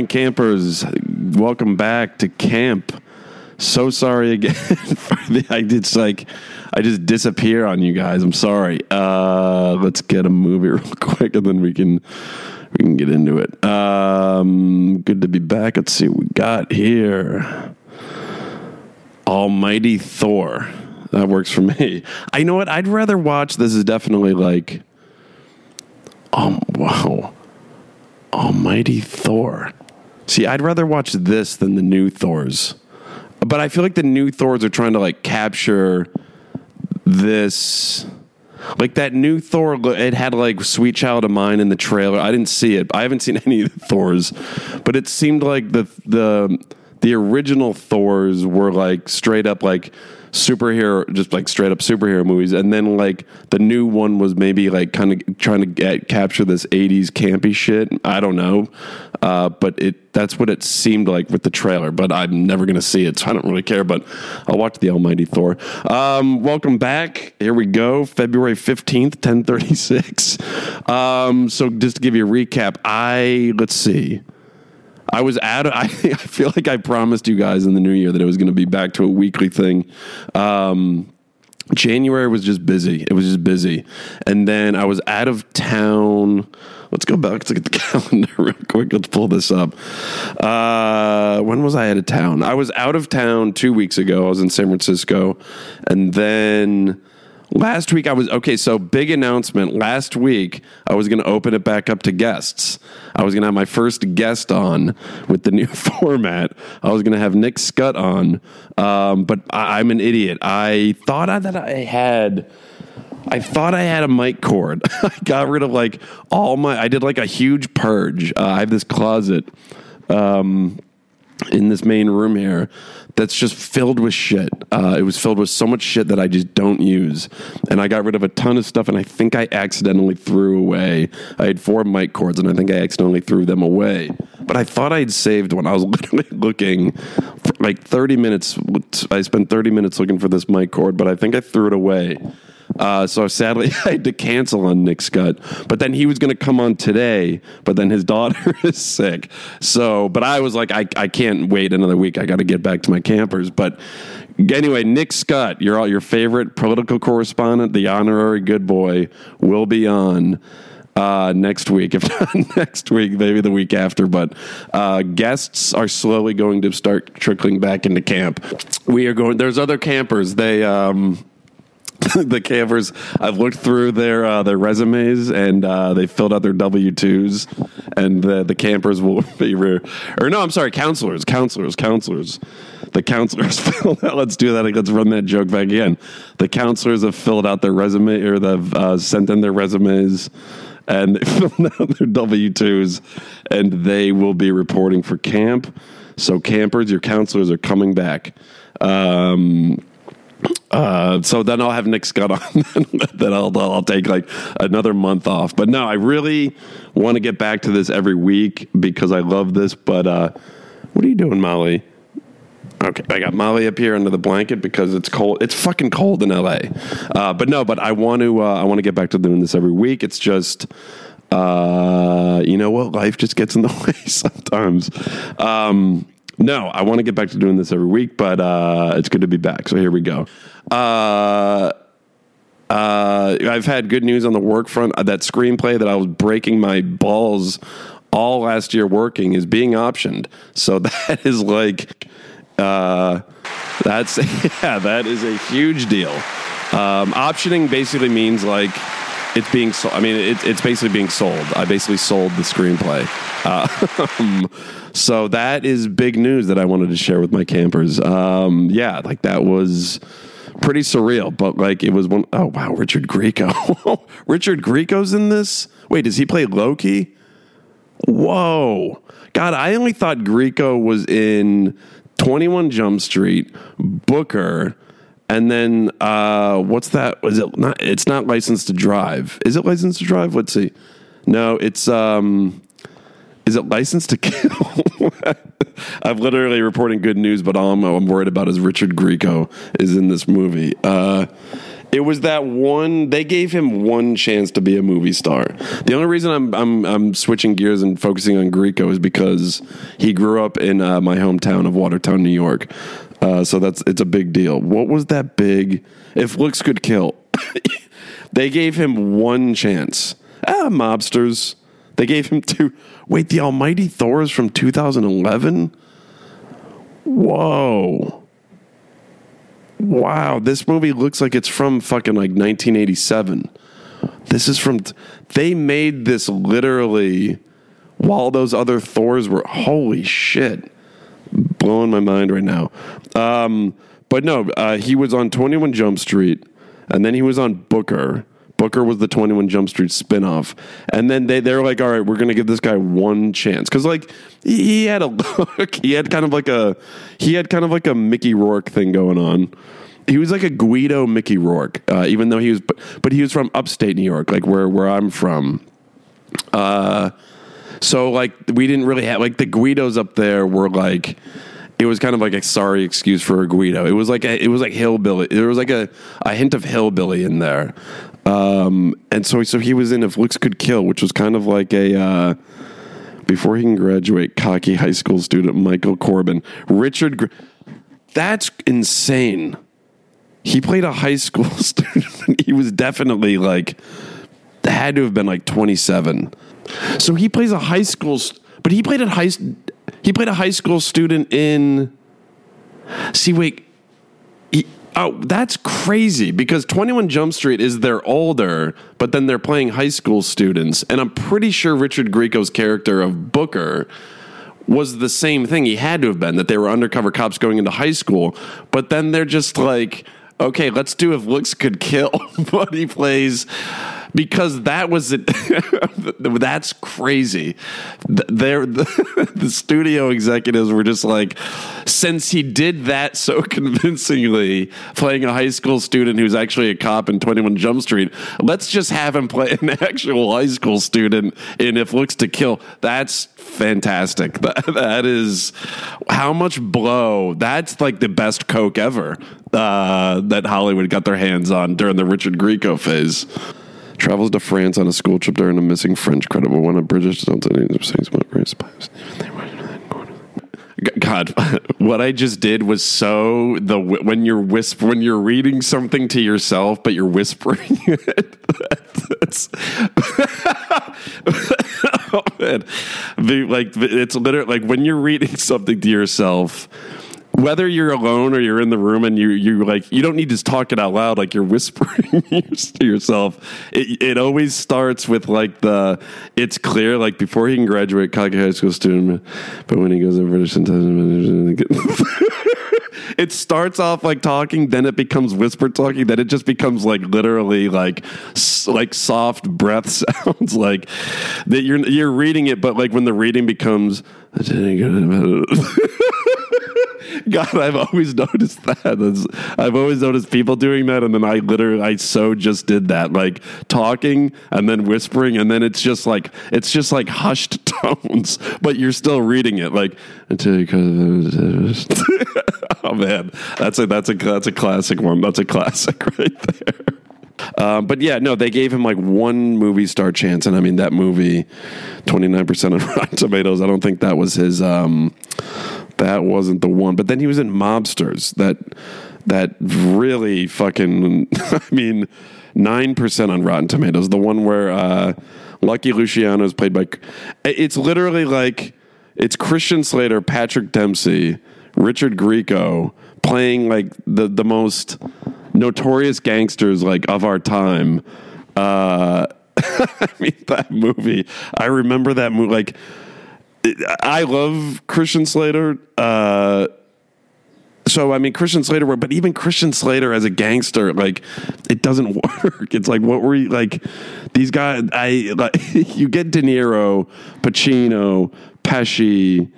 morning, campers. Welcome back to camp. So sorry again. The, I did like I just disappear on you guys. I'm sorry. Uh, let's get a movie real quick, and then we can we can get into it. Um, good to be back. Let's see what we got here. Almighty Thor. That works for me. I know what I'd rather watch. This is definitely like, um, wow, Almighty Thor. See, I'd rather watch this than the new Thors. But I feel like the new Thors are trying to like capture this like that new Thor, it had like "Sweet Child of Mine" in the trailer. I didn't see it. I haven't seen any of the Thors, but it seemed like the the the original Thors were like straight up like superhero, just like straight up superhero movies, and then like the new one was maybe like kind of trying to get capture this '80s campy shit. I don't know, uh, but it that's what it seemed like with the trailer. But I'm never gonna see it, so I don't really care. But I'll watch the Almighty Thor. Um, welcome back. Here we go. February fifteenth, ten thirty six. Um, so just to give you a recap, I let's see. I was at. I, I feel like I promised you guys in the new year that it was going to be back to a weekly thing. Um, January was just busy. It was just busy, and then I was out of town. Let's go back. Look the calendar real quick. Let's pull this up. Uh, when was I out of town? I was out of town two weeks ago. I was in San Francisco, and then last week I was okay. So big announcement. Last week I was going to open it back up to guests. I was going to have my first guest on with the new format. I was going to have Nick Scott on, um, but I, am an idiot. I thought I, that I had. I thought I had a mic cord. I got rid of like all my. I did like a huge purge. Uh, I have this closet. Um, in this main room here that's just filled with shit. Uh, it was filled with so much shit that I just don't use. And I got rid of a ton of stuff, and I think I accidentally threw away. I had four mic cords, and I think I accidentally threw them away. But I thought I'd saved one. I was literally looking for like 30 minutes. I spent 30 minutes looking for this mic cord, but I think I threw it away. Uh, so sadly, I had to cancel on Nick Scott. But then he was going to come on today, but then his daughter is sick. So, but I was like, I, I can't wait another week. I got to get back to my campers. But anyway, Nick Scott, your your favorite political correspondent, the honorary good boy, will be on. Uh, next week, if not next week, maybe the week after. But uh, guests are slowly going to start trickling back into camp. We are going. There's other campers. They um, the campers. I've looked through their uh, their resumes and uh, they filled out their W twos, and the the campers will be or no, I'm sorry, counselors, counselors, counselors. The counselors filled out. Let's do that. Let's run that joke back again. The counselors have filled out their resume or they've uh, sent in their resumes. And they filled out their W twos, and they will be reporting for camp. So, campers, your counselors are coming back. Um, uh, so then I'll have Nick Scott on. then I'll I'll take like another month off. But no, I really want to get back to this every week because I love this. But uh, what are you doing, Molly? Okay, I got Molly up here under the blanket because it's cold. It's fucking cold in LA. Uh, but no, but I want to. Uh, I want to get back to doing this every week. It's just. Uh, you know what? Life just gets in the way sometimes. Um, no, I want to get back to doing this every week, but uh, it's good to be back. So here we go. Uh, uh, I've had good news on the work front. Uh, that screenplay that I was breaking my balls all last year working is being optioned. So that is like, uh, that's yeah, that is a huge deal. Um, optioning basically means like it's being sold. I mean, it, it's basically being sold. I basically sold the screenplay. Uh, so that is big news that I wanted to share with my campers. Um, yeah, like that was pretty surreal, but like it was one oh wow, Richard Grieco. Richard Grieco's in this? Wait, does he play Loki? Whoa. God, I only thought Grieco was in 21 Jump Street, Booker, and then uh, what's that? It not? It's not licensed to drive. Is it licensed to drive? Let's see. No, it's um, is it licensed to kill? I'm literally reporting good news, but all I'm, I'm worried about is Richard Grieco is in this movie. Uh, it was that one. They gave him one chance to be a movie star. The only reason I'm I'm I'm switching gears and focusing on Grieco is because he grew up in uh, my hometown of Watertown, New York. Uh, so that's it's a big deal. What was that big? If looks could kill, they gave him one chance. Ah, mobsters. They gave him two. Wait, the Almighty Thor is from 2011. Whoa. Wow, this movie looks like it's from fucking like 1987. This is from. They made this literally while those other Thors were. Holy shit. Blowing my mind right now. Um, but no, uh, he was on 21 Jump Street, and then he was on Booker. Booker was the 21 Jump Street spinoff. And then they, they're like, all right, we're going to give this guy one chance. Cause like he, had a look, he had kind of like a, he had kind of like a Mickey Rourke thing going on. He was like a Guido Mickey Rourke, uh, even though he was, but, but he was from upstate New York, like where, where I'm from. Uh, so like we didn't really have, like the Guidos up there were like, it was kind of like a sorry excuse for a Guido. It was like a, it was like hillbilly. There was like a, a hint of hillbilly in there. Um, and so, so he was in If Looks Could Kill, which was kind of like a, uh, before he can graduate, cocky high school student Michael Corbin. Richard, Gr- that's insane. He played a high school student. he was definitely like, had to have been like 27. So he plays a high school, but he played at high, he played a high school student in, see, wait, he, Oh, that's crazy because 21 Jump Street is they're older, but then they're playing high school students. And I'm pretty sure Richard Grieco's character of Booker was the same thing. He had to have been that they were undercover cops going into high school, but then they're just like, okay, let's do if looks could kill, but he plays because that was it. that's crazy. There, the, studio executives were just like, since he did that so convincingly, playing a high school student who's actually a cop in Twenty One Jump Street, let's just have him play an actual high school student in If Looks to Kill. That's fantastic. That, that is how much blow. That's like the best Coke ever uh, that Hollywood got their hands on during the Richard Grieco phase travels to France on a school trip during a missing French credible one of British God, what I just did was so the when you're whisper when you're reading something to yourself, but you're whispering it. That's, oh man, like it's literally like when you're reading something to yourself whether you're alone or you're in the room and you you like you don't need to talk it out loud like you're whispering to yourself. It, it always starts with like the it's clear like before he can graduate cocky high school student but when he goes over to it starts off like talking then it becomes whisper talking then it just becomes like literally like like soft breath sounds like that you're you're reading it but like when the reading becomes God, I've always noticed that. I've always noticed people doing that, and then I literally, I so just did that, like talking and then whispering, and then it's just like it's just like hushed tones, but you're still reading it, like until you. oh man, that's a that's a that's a classic one. That's a classic right there. Um, but yeah, no, they gave him like one movie star chance, and I mean that movie, twenty nine percent on Rotten Tomatoes. I don't think that was his. Um, that wasn't the one. But then he was in Mobsters. That that really fucking. I mean, nine percent on Rotten Tomatoes. The one where uh, Lucky Luciano is played by. It's literally like it's Christian Slater, Patrick Dempsey, Richard Grieco playing like the the most notorious gangsters like of our time. Uh, I mean that movie. I remember that movie. Like I love Christian Slater. Uh, so I mean Christian Slater, but even Christian Slater as a gangster, like it doesn't work. It's like what were you like? These guys, I like you get De Niro, Pacino, Pesci,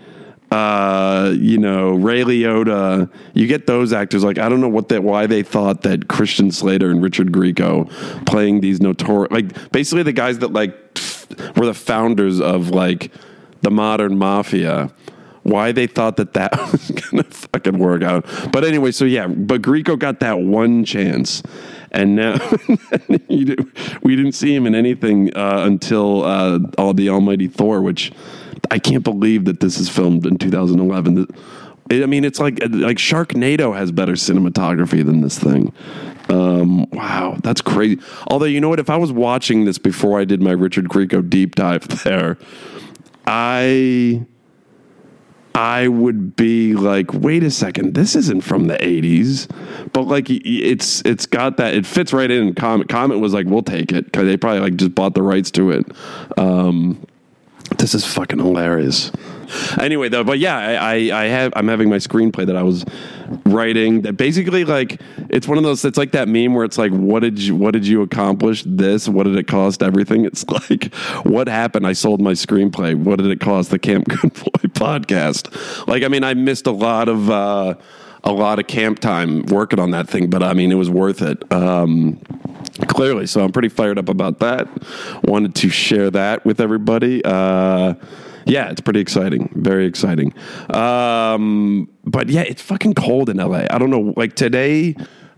uh, you know Ray Liotta. You get those actors. Like I don't know what that why they thought that Christian Slater and Richard Grieco playing these notorious, like basically the guys that like were the founders of like the modern mafia why they thought that that was gonna fucking work out. But anyway, so yeah, but Grieco got that one chance, and now we didn't see him in anything uh, until uh, all the Almighty Thor, which I can't believe that this is filmed in 2011. I mean, it's like like Sharknado has better cinematography than this thing. Um, wow, that's crazy. Although you know what, if I was watching this before I did my Richard Grieco deep dive there, I I would be like, wait a second, this isn't from the '80s, but like it's it's got that it fits right in. Comet Comet was like, we'll take it because they probably like just bought the rights to it. Um, this is fucking hilarious. Anyway, though, but yeah, I, I, I have I'm having my screenplay that I was writing. That basically like it's one of those. It's like that meme where it's like, what did you what did you accomplish? This what did it cost? Everything. It's like, what happened? I sold my screenplay. What did it cost? The Camp Good Boy podcast. Like, I mean, I missed a lot of. uh a lot of camp time working on that thing, but I mean, it was worth it. Um, clearly, so I'm pretty fired up about that. Wanted to share that with everybody. Uh, yeah, it's pretty exciting. Very exciting. Um, but yeah, it's fucking cold in LA. I don't know. Like today,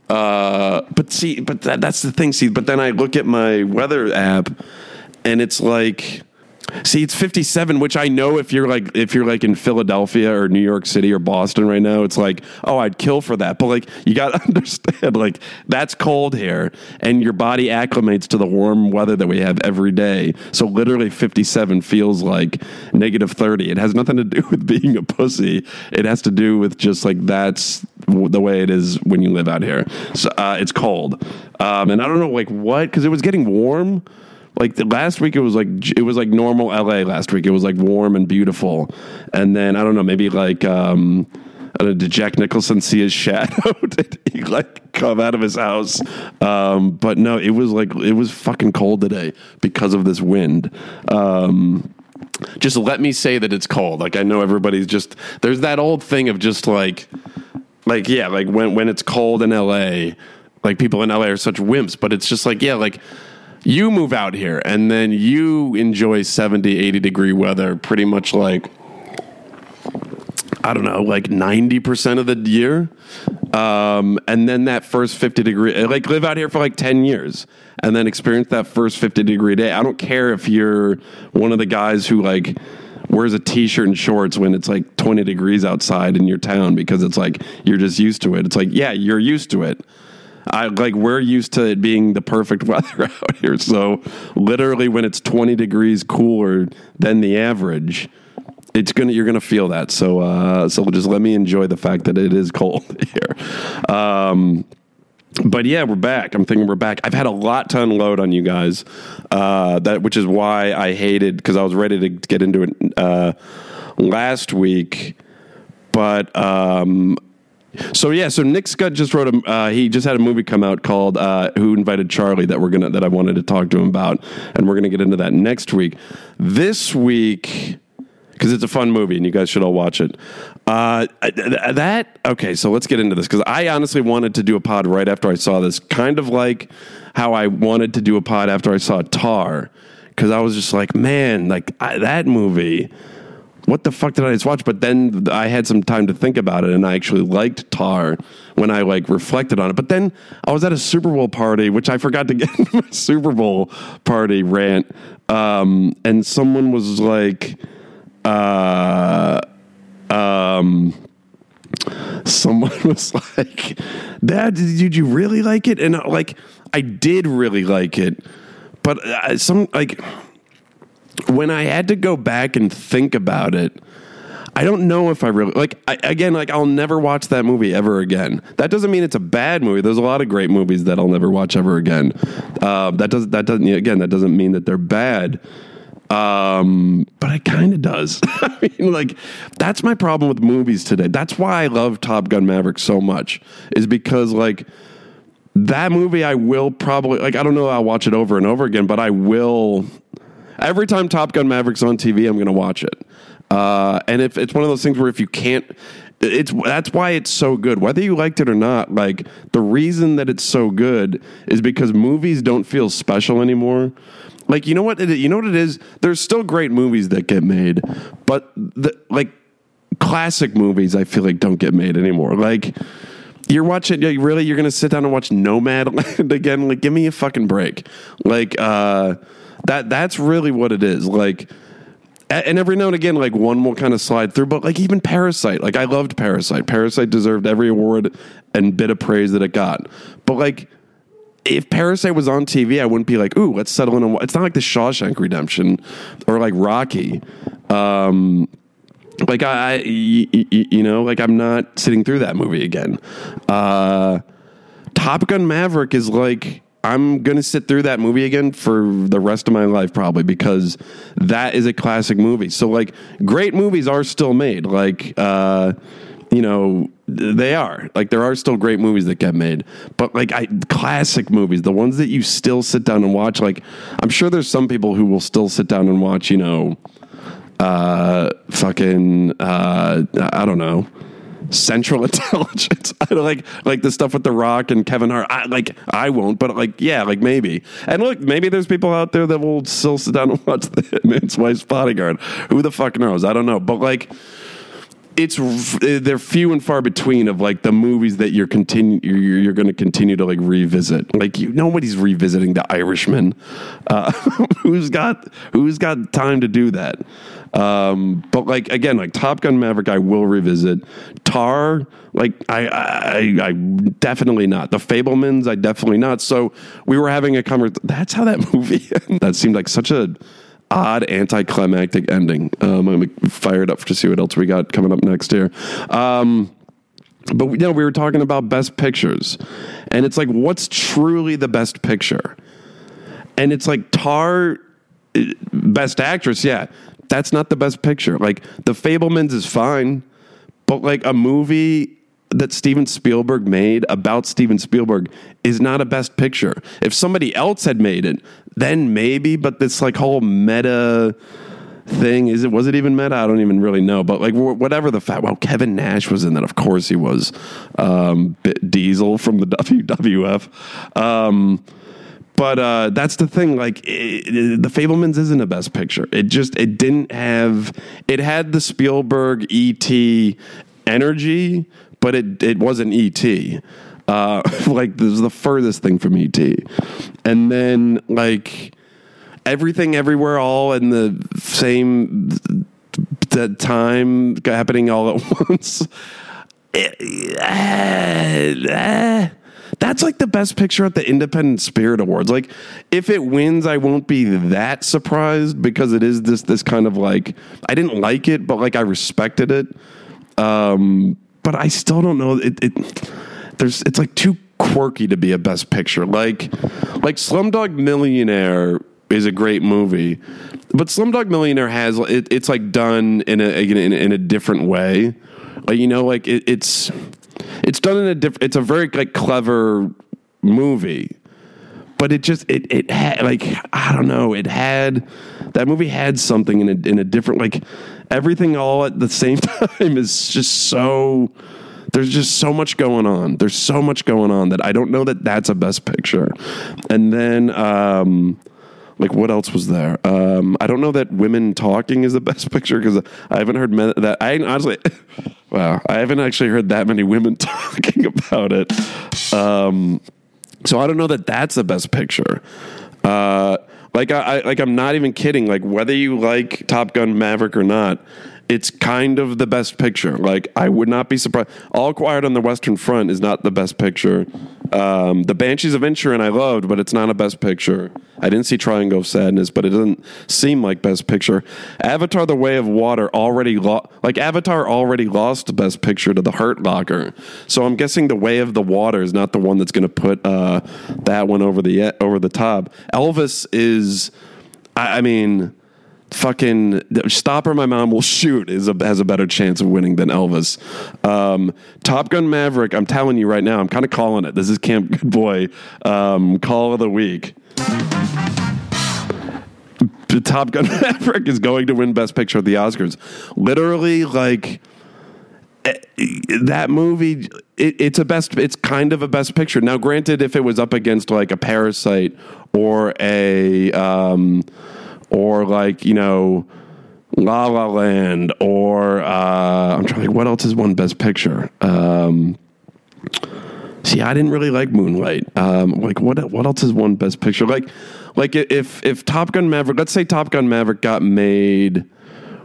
uh, but see, but that, that's the thing. See, but then I look at my weather app and it's like See, it's 57, which I know if you're like if you're like in Philadelphia or New York City or Boston right now, it's like, oh, I'd kill for that. But like you got to understand like that's cold here and your body acclimates to the warm weather that we have every day. So literally 57 feels like negative 30. It has nothing to do with being a pussy. It has to do with just like that's the way it is when you live out here. So uh, it's cold. Um, and I don't know like what cuz it was getting warm like the last week it was like it was like normal LA last week. It was like warm and beautiful. And then I don't know, maybe like um know, did Jack Nicholson see his shadow? did he like come out of his house? Um, but no, it was like it was fucking cold today because of this wind. Um, just let me say that it's cold. Like I know everybody's just there's that old thing of just like like yeah, like when when it's cold in LA, like people in LA are such wimps, but it's just like yeah, like you move out here and then you enjoy 70, 80 degree weather pretty much like, I don't know, like 90% of the year. Um, and then that first 50 degree, like live out here for like 10 years and then experience that first 50 degree day. I don't care if you're one of the guys who like, wears a t-shirt and shorts when it's like 20 degrees outside in your town because it's like you're just used to it. It's like, yeah, you're used to it. I like we're used to it being the perfect weather out here. So literally when it's 20 degrees cooler than the average, it's gonna you're gonna feel that. So uh, so just let me enjoy the fact that it is cold here. Um, but yeah, we're back. I'm thinking we're back. I've had a lot to unload on you guys, uh, that which is why I hated because I was ready to get into it uh, last week, but um, so yeah, so Nick Scott just wrote a. Uh, he just had a movie come out called uh, "Who Invited Charlie" that we're gonna that I wanted to talk to him about, and we're gonna get into that next week. This week, because it's a fun movie and you guys should all watch it. Uh, that okay, so let's get into this because I honestly wanted to do a pod right after I saw this, kind of like how I wanted to do a pod after I saw Tar, because I was just like, man, like I, that movie what the fuck did I just watch? But then I had some time to think about it, and I actually liked Tar when I like reflected on it. But then I was at a Super Bowl party, which I forgot to get my Super Bowl party rant, um, and someone was like, uh, um, someone was like, "Dad, did you really like it?" And uh, like, I did really like it, but uh, some like when I had to go back and think about it, I don't know if I really like. I, again, like I'll never watch that movie ever again. That doesn't mean it's a bad movie. There's a lot of great movies that I'll never watch ever again. Uh, that does that doesn't again that doesn't mean that they're bad. Um, but it kind of does. I mean, like that's my problem with movies today. That's why I love Top Gun Maverick so much. Is because like that movie, I will probably like. I don't know. I'll watch it over and over again, but I will Every time Top Gun Maverick's on TV, I'm going to watch it. Uh, and if it's one of those things where if you can't, it's that's why it's so good. Whether you liked it or not, like the reason that it's so good is because movies don't feel special anymore. Like you know what it, you know what it is. There's still great movies that get made, but the, like classic movies I feel like don't get made anymore. Like you're watching like, really you're going to sit down and watch Nomadland again? Like give me a fucking break. Like uh that that's really what it is. Like and every now and again, like one will kind of slide through, but like even Parasite, like I loved Parasite. Parasite deserved every award and bit of praise that it got. But like, if Parasite was on TV, I wouldn't be like, "Ooh, let's settle in." Wa-" it's not like the Shawshank Redemption or like Rocky. Um, like I, I y- y- you know, like I'm not sitting through that movie again. Uh, Top Gun Maverick is like I'm gonna sit through that movie again for the rest of my life probably because that is a classic movie. So like great movies are still made. Like uh, you know they are like there are still great movies that get made but like i classic movies the ones that you still sit down and watch like i'm sure there's some people who will still sit down and watch you know uh fucking uh i don't know central intelligence. I like like the stuff with the rock and kevin hart. I, like i won't but like yeah like maybe. And look maybe there's people out there that will still sit down and watch the hitman's wife's bodyguard. Who the fuck knows? I don't know. But like it's they're few and far between of like the movies that you're continue you're, you're going to continue to like revisit. Like you, nobody's revisiting The Irishman. Uh, who's got who's got time to do that? Um, but like again, like Top Gun Maverick, I will revisit. Tar, like I, I, I definitely not. The Fabelmans, I definitely not. So we were having a conversation. That's how that movie. that seemed like such a odd anticlimactic ending. Um, I'm fired up to see what else we got coming up next here. Um, but you know, we were talking about best pictures, and it's like, what's truly the best picture? And it's like Tar, best actress, yeah, that's not the best picture. Like The Fabelmans is fine, but like a movie that Steven Spielberg made about Steven Spielberg is not a best picture. If somebody else had made it, then maybe, but this like whole meta thing is it was it even meta? I don't even really know. But like wh- whatever the fact, well, Kevin Nash was in that. Of course he was. Um, Diesel from the WWF. Um, but uh, that's the thing. Like it, it- the Fabelmans isn't a best picture. It just it didn't have. It had the Spielberg ET energy, but it it wasn't ET. Uh, like this is the furthest thing from ET. And then like everything, everywhere, all in the same that time happening all at once. It- eh, eh. that's like the best picture at the Independent Spirit Awards. Like, if it wins, I won't be that surprised because it is this this kind of like I didn't like it, but like I respected it. Um, but I still don't know. It, it there's it's like too quirky to be a best picture. Like like Slumdog Millionaire is a great movie, but Slumdog Millionaire has it, it's like done in a in, in a different way. Like you know, like it, it's it's done in a different. It's a very like clever movie but it just it it had like I don't know it had that movie had something in a in a different like everything all at the same time is just so there's just so much going on there's so much going on that I don't know that that's a best picture and then um like what else was there um I don't know that women talking is the best picture because I haven't heard that I honestly wow I haven't actually heard that many women talking about it um so I don't know that that's the best picture. Uh, like I, I like I'm not even kidding. Like whether you like Top Gun Maverick or not, it's kind of the best picture. Like I would not be surprised. All Quiet on the Western Front is not the best picture. Um, the Banshees of Inisherin I loved, but it's not a best picture. I didn't see Triangle of Sadness, but it doesn't seem like best picture. Avatar: The Way of Water already lo- like Avatar already lost best picture to The Hurt Locker. So I'm guessing The Way of the Water is not the one that's going to put uh, that one over the over the top. Elvis is, I, I mean fucking Stop or My Mom Will Shoot is a, has a better chance of winning than elvis. Um, top gun maverick i'm telling you right now i'm kind of calling it. This is camp good boy um, call of the week. The top gun maverick is going to win best picture at the oscars. Literally like eh, that movie it, it's a best it's kind of a best picture. Now granted if it was up against like a parasite or a um, or like you know La La Land, or uh, I'm trying what else is won Best Picture? Um, see, I didn't really like Moonlight. Um, like, what what else is won Best Picture? Like, like if if Top Gun Maverick, let's say Top Gun Maverick got made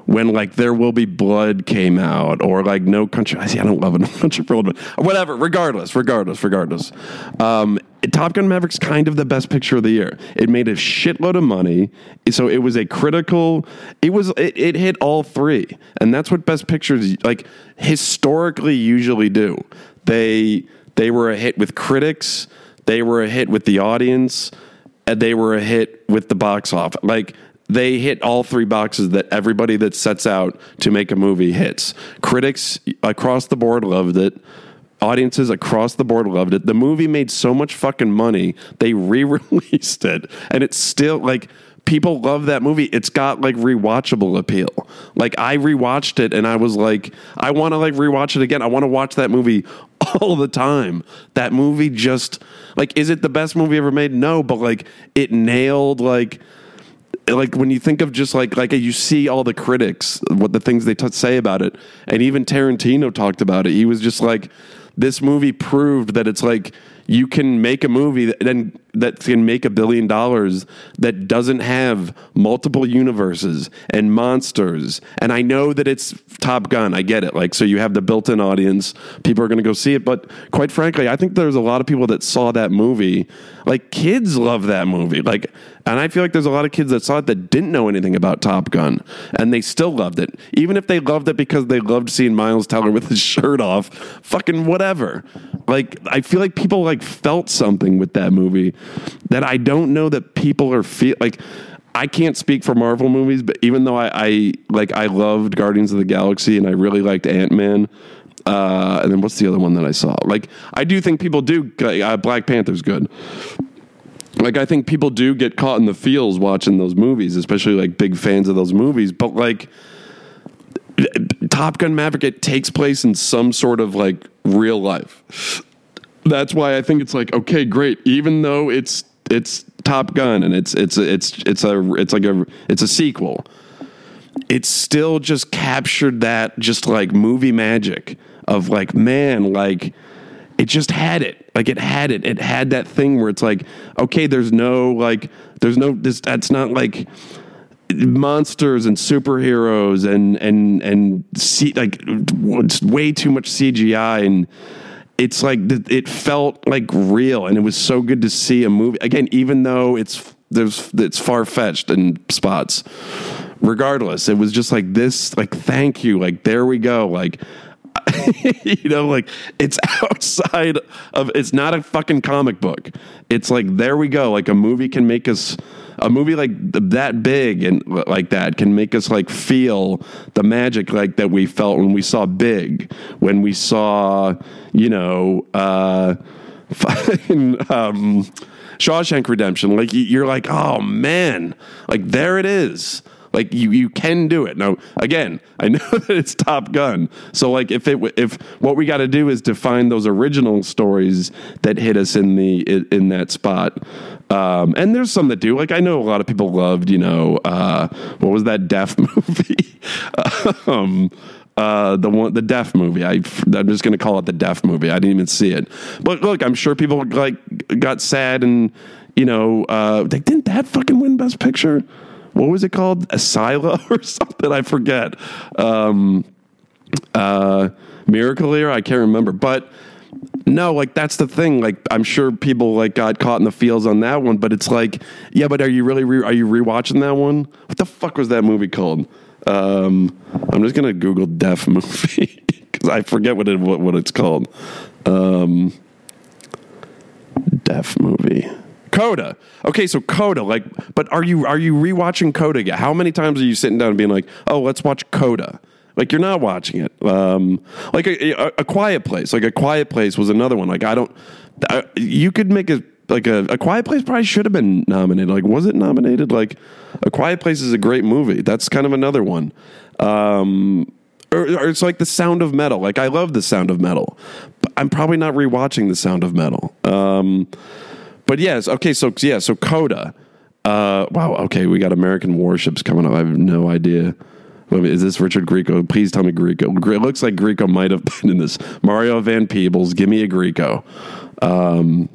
when like There Will Be Blood came out, or like No Country. I see. I don't love it. No Country for Old Men. Whatever. Regardless. Regardless. Regardless. Um, Top Gun Maverick's kind of the best picture of the year. It made a shitload of money, so it was a critical. It was it, it hit all three, and that's what best pictures like historically usually do. They they were a hit with critics. They were a hit with the audience. And they were a hit with the box office. Like they hit all three boxes that everybody that sets out to make a movie hits. Critics across the board loved it. Audiences across the board loved it. The movie made so much fucking money, they re released it. And it's still like people love that movie. It's got like rewatchable appeal. Like I rewatched it and I was like, I want to like rewatch it again. I want to watch that movie all the time. That movie just like, is it the best movie ever made? No, but like it nailed like like when you think of just like like you see all the critics what the things they t- say about it and even Tarantino talked about it he was just like this movie proved that it's like you can make a movie that, that can make a billion dollars that doesn't have multiple universes and monsters. And I know that it's Top Gun. I get it. Like, so you have the built in audience. People are going to go see it. But quite frankly, I think there's a lot of people that saw that movie. Like, kids love that movie. Like, and I feel like there's a lot of kids that saw it that didn't know anything about Top Gun and they still loved it. Even if they loved it because they loved seeing Miles Teller with his shirt off, fucking whatever. Like, I feel like people like felt something with that movie that I don't know that people are feel like. I can't speak for Marvel movies, but even though I, I like I loved Guardians of the Galaxy and I really liked Ant Man, uh, and then what's the other one that I saw? Like I do think people do. Uh, Black Panther's good. Like I think people do get caught in the feels watching those movies, especially like big fans of those movies. But like Top Gun Maverick, it takes place in some sort of like real life. That's why I think it's like okay, great. Even though it's it's Top Gun and it's it's it's it's a it's like a it's a sequel. It still just captured that just like movie magic of like man like it just had it. Like it had it. It had that thing where it's like okay there's no like there's no this that's not like monsters and superheroes and and and see like it's way too much CGI and it's like it felt like real and it was so good to see a movie. Again even though it's there's it's far fetched in spots regardless it was just like this like thank you like there we go like you know like it's outside of it's not a fucking comic book it's like there we go like a movie can make us a movie like that big and like that can make us like feel the magic like that we felt when we saw Big, when we saw, you know, uh, um, Shawshank Redemption. Like you're like, oh man, like there it is. Like you, you can do it. Now, again, I know that it's Top Gun. So, like, if it, if what we got to do is define those original stories that hit us in the in that spot, um, and there's some that do. Like, I know a lot of people loved, you know, uh, what was that Deaf movie? um, uh, the one, the Deaf movie. I, I'm just going to call it the Deaf movie. I didn't even see it, but look, I'm sure people like got sad and you know, uh, they didn't that fucking win Best Picture what was it called? Asila or something? I forget. Um, uh, Miracle Ear? I can't remember. But no, like that's the thing. Like I'm sure people like got caught in the feels on that one, but it's like, yeah, but are you really re- are you rewatching that one? What the fuck was that movie called? Um, I'm just gonna Google deaf movie because I forget what it what, what it's called. Um, deaf movie. Coda. Okay, so Coda, like, but are you are you rewatching Coda? How many times are you sitting down and being like, oh, let's watch Coda? Like you're not watching it. Um, like a, a, a, Quiet Place. Like a Quiet Place was another one. Like I don't. I, you could make a like a, a Quiet Place probably should have been nominated. Like was it nominated? Like a Quiet Place is a great movie. That's kind of another one. Um, or, or, it's like the Sound of Metal. Like I love the Sound of Metal, but I'm probably not rewatching the Sound of Metal. Um, but yes, okay, so yeah, so Coda. Uh, wow, okay, we got American warships coming up. I have no idea Is this Richard Grieco? Please tell me Grieco. It looks like Grieco might have been in this. Mario Van Peebles, give me a Grieco. Um,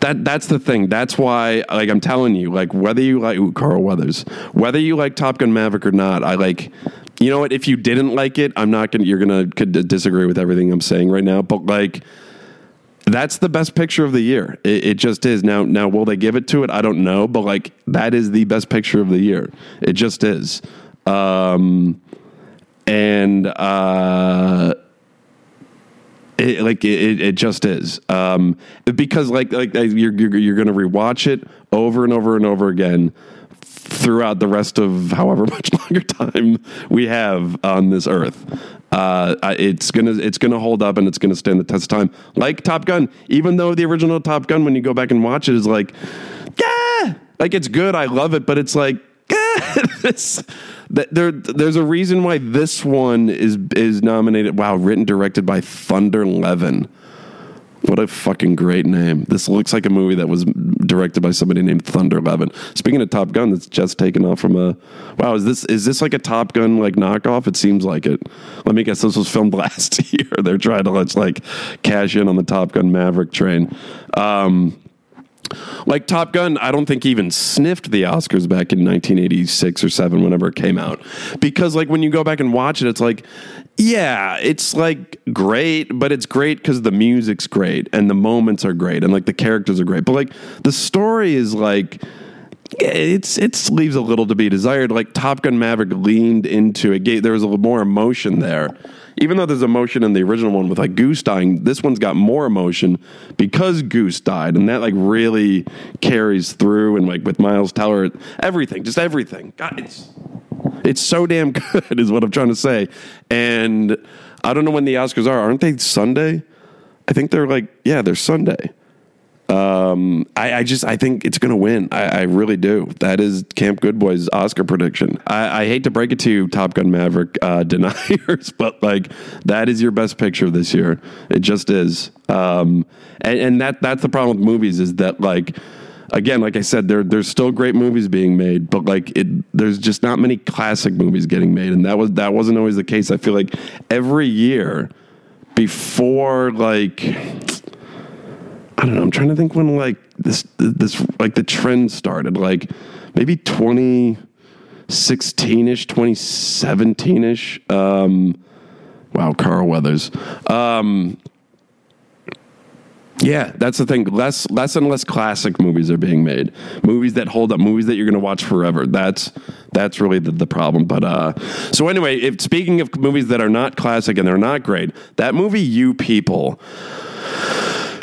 that that's the thing. That's why, like I'm telling you, like whether you like ooh, Carl Weathers, whether you like Top Gun Maverick or not, I like. You know what? If you didn't like it, I'm not gonna. You're gonna could disagree with everything I'm saying right now, but like. That's the best picture of the year. It, it just is. Now, now, will they give it to it? I don't know, but like that is the best picture of the year. It just is. Um, and uh, it, like it, it just is um, because like like you're you're, you're going to rewatch it over and over and over again throughout the rest of however much longer time we have on this earth. Uh, it's gonna it's gonna hold up and it's gonna stand the test of time. Like Top Gun, even though the original Top Gun, when you go back and watch it, is like, yeah, like it's good. I love it, but it's like, yeah, this. There, there's a reason why this one is is nominated. Wow, written directed by Thunder Levin. What a fucking great name. This looks like a movie that was directed by somebody named Thunder Levin. Speaking of Top Gun, that's just taken off from a Wow, is this is this like a Top Gun like knockoff? It seems like it. Let me guess this was filmed last year. They're trying to let's like cash in on the Top Gun Maverick train. Um like Top Gun, I don't think even sniffed the Oscars back in 1986 or 7 whenever it came out. Because like when you go back and watch it it's like yeah, it's like great, but it's great cuz the music's great and the moments are great and like the characters are great. But like the story is like it's it leaves a little to be desired. Like Top Gun Maverick leaned into it. Gave, there was a little more emotion there. Even though there's emotion in the original one with like Goose dying, this one's got more emotion because Goose died, and that like really carries through. And like with Miles Teller, everything, just everything. God, it's it's so damn good, is what I'm trying to say. And I don't know when the Oscars are. Aren't they Sunday? I think they're like yeah, they're Sunday. Um, I, I just I think it's going to win. I, I really do. That is Camp Goodboy's Oscar prediction. I, I hate to break it to you, Top Gun Maverick uh, deniers, but like that is your best picture this year. It just is. Um, and, and that that's the problem with movies is that like again, like I said, there there's still great movies being made, but like it, there's just not many classic movies getting made, and that was that wasn't always the case. I feel like every year before like I don't know. I'm trying to think when like this this like the trend started, like maybe 2016 ish, 2017 ish. Um, wow, Carl Weathers. Um, yeah, that's the thing. Less, less and less classic movies are being made. Movies that hold up. Movies that you're going to watch forever. That's that's really the, the problem. But uh, so anyway, if speaking of movies that are not classic and they're not great, that movie, You People.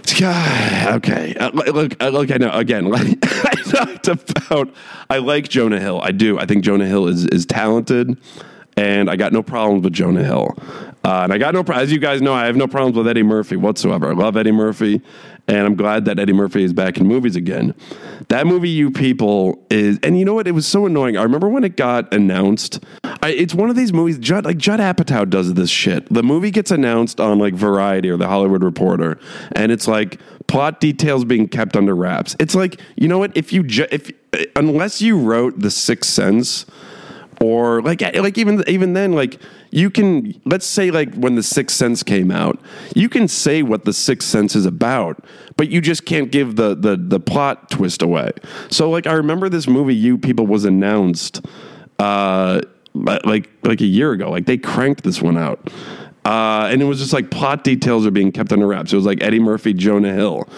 Okay. Uh, look, uh, look. I know. Again, like, I talked about. I like Jonah Hill. I do. I think Jonah Hill is is talented, and I got no problems with Jonah Hill. Uh, and I got no. As you guys know, I have no problems with Eddie Murphy whatsoever. I love Eddie Murphy, and I'm glad that Eddie Murphy is back in movies again. That movie, You People, is. And you know what? It was so annoying. I remember when it got announced. I, it's one of these movies. Judd, like Judd Apatow does this shit. The movie gets announced on like Variety or The Hollywood Reporter, and it's like plot details being kept under wraps. It's like you know what? If you ju- if unless you wrote The Sixth Sense or like like even even then like you can let's say like when the sixth sense came out you can say what the sixth sense is about but you just can't give the the the plot twist away so like i remember this movie you people was announced uh like like a year ago like they cranked this one out uh, and it was just like plot details are being kept under wraps. It was like Eddie Murphy, Jonah Hill,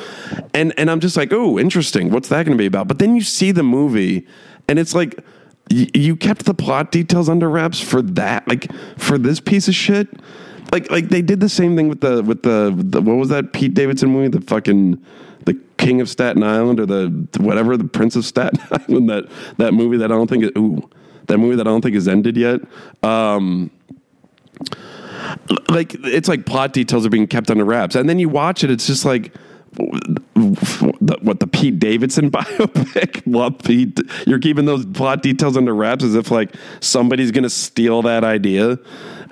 and and I'm just like, oh, interesting. What's that going to be about? But then you see the movie, and it's like y- you kept the plot details under wraps for that, like for this piece of shit. Like like they did the same thing with the with the, the what was that Pete Davidson movie, the fucking the King of Staten Island or the whatever the Prince of Staten Island that that movie that I don't think it, ooh that movie that I don't think is ended yet. Um, like it's like plot details are being kept under wraps, and then you watch it, it's just like what the Pete Davidson biopic. Love Pete. You're keeping those plot details under wraps as if like somebody's going to steal that idea.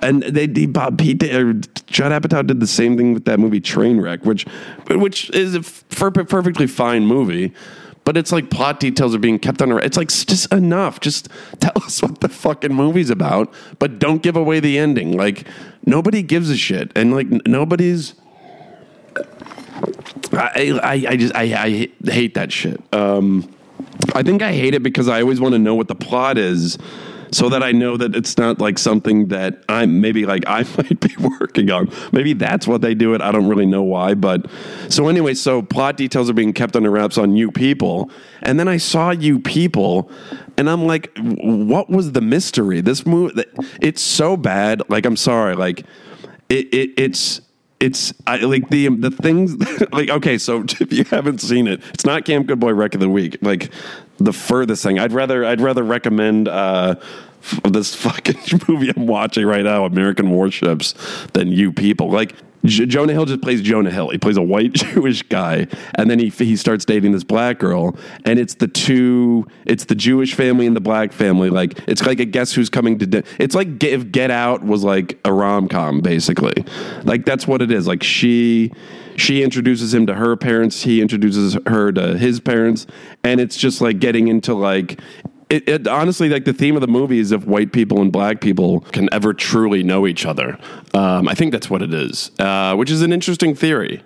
And they, they Bob Pete or Judd Apatow did the same thing with that movie Trainwreck, which which is a perfectly fine movie. but it's like plot details are being kept under. It's like just enough. Just tell us what the fucking movie's about, but don't give away the ending. Like nobody gives a shit, and like nobody's. I, I, I just I, I hate that shit. Um, I think I hate it because I always want to know what the plot is, so that I know that it's not like something that I'm maybe like I might be working on. Maybe that's what they do it. I don't really know why, but so anyway, so plot details are being kept under wraps on you people, and then I saw you people, and I'm like, what was the mystery? This movie, it's so bad. Like I'm sorry, like it, it it's it's I, like the the things like okay so if you haven't seen it it's not camp good boy wreck of the week like the furthest thing. I'd rather i'd rather recommend uh this fucking movie i'm watching right now american warships than you people. Like J- Jonah Hill just plays Jonah Hill. He plays a white Jewish guy, and then he he starts dating this black girl, and it's the two, it's the Jewish family and the black family. Like it's like a guess who's coming to. Di- it's like if Get Out was like a rom com, basically. Like that's what it is. Like she she introduces him to her parents, he introduces her to his parents, and it's just like getting into like it, it honestly like the theme of the movie is if white people and black people can ever truly know each other. Um, I think that's what it is, uh, which is an interesting theory.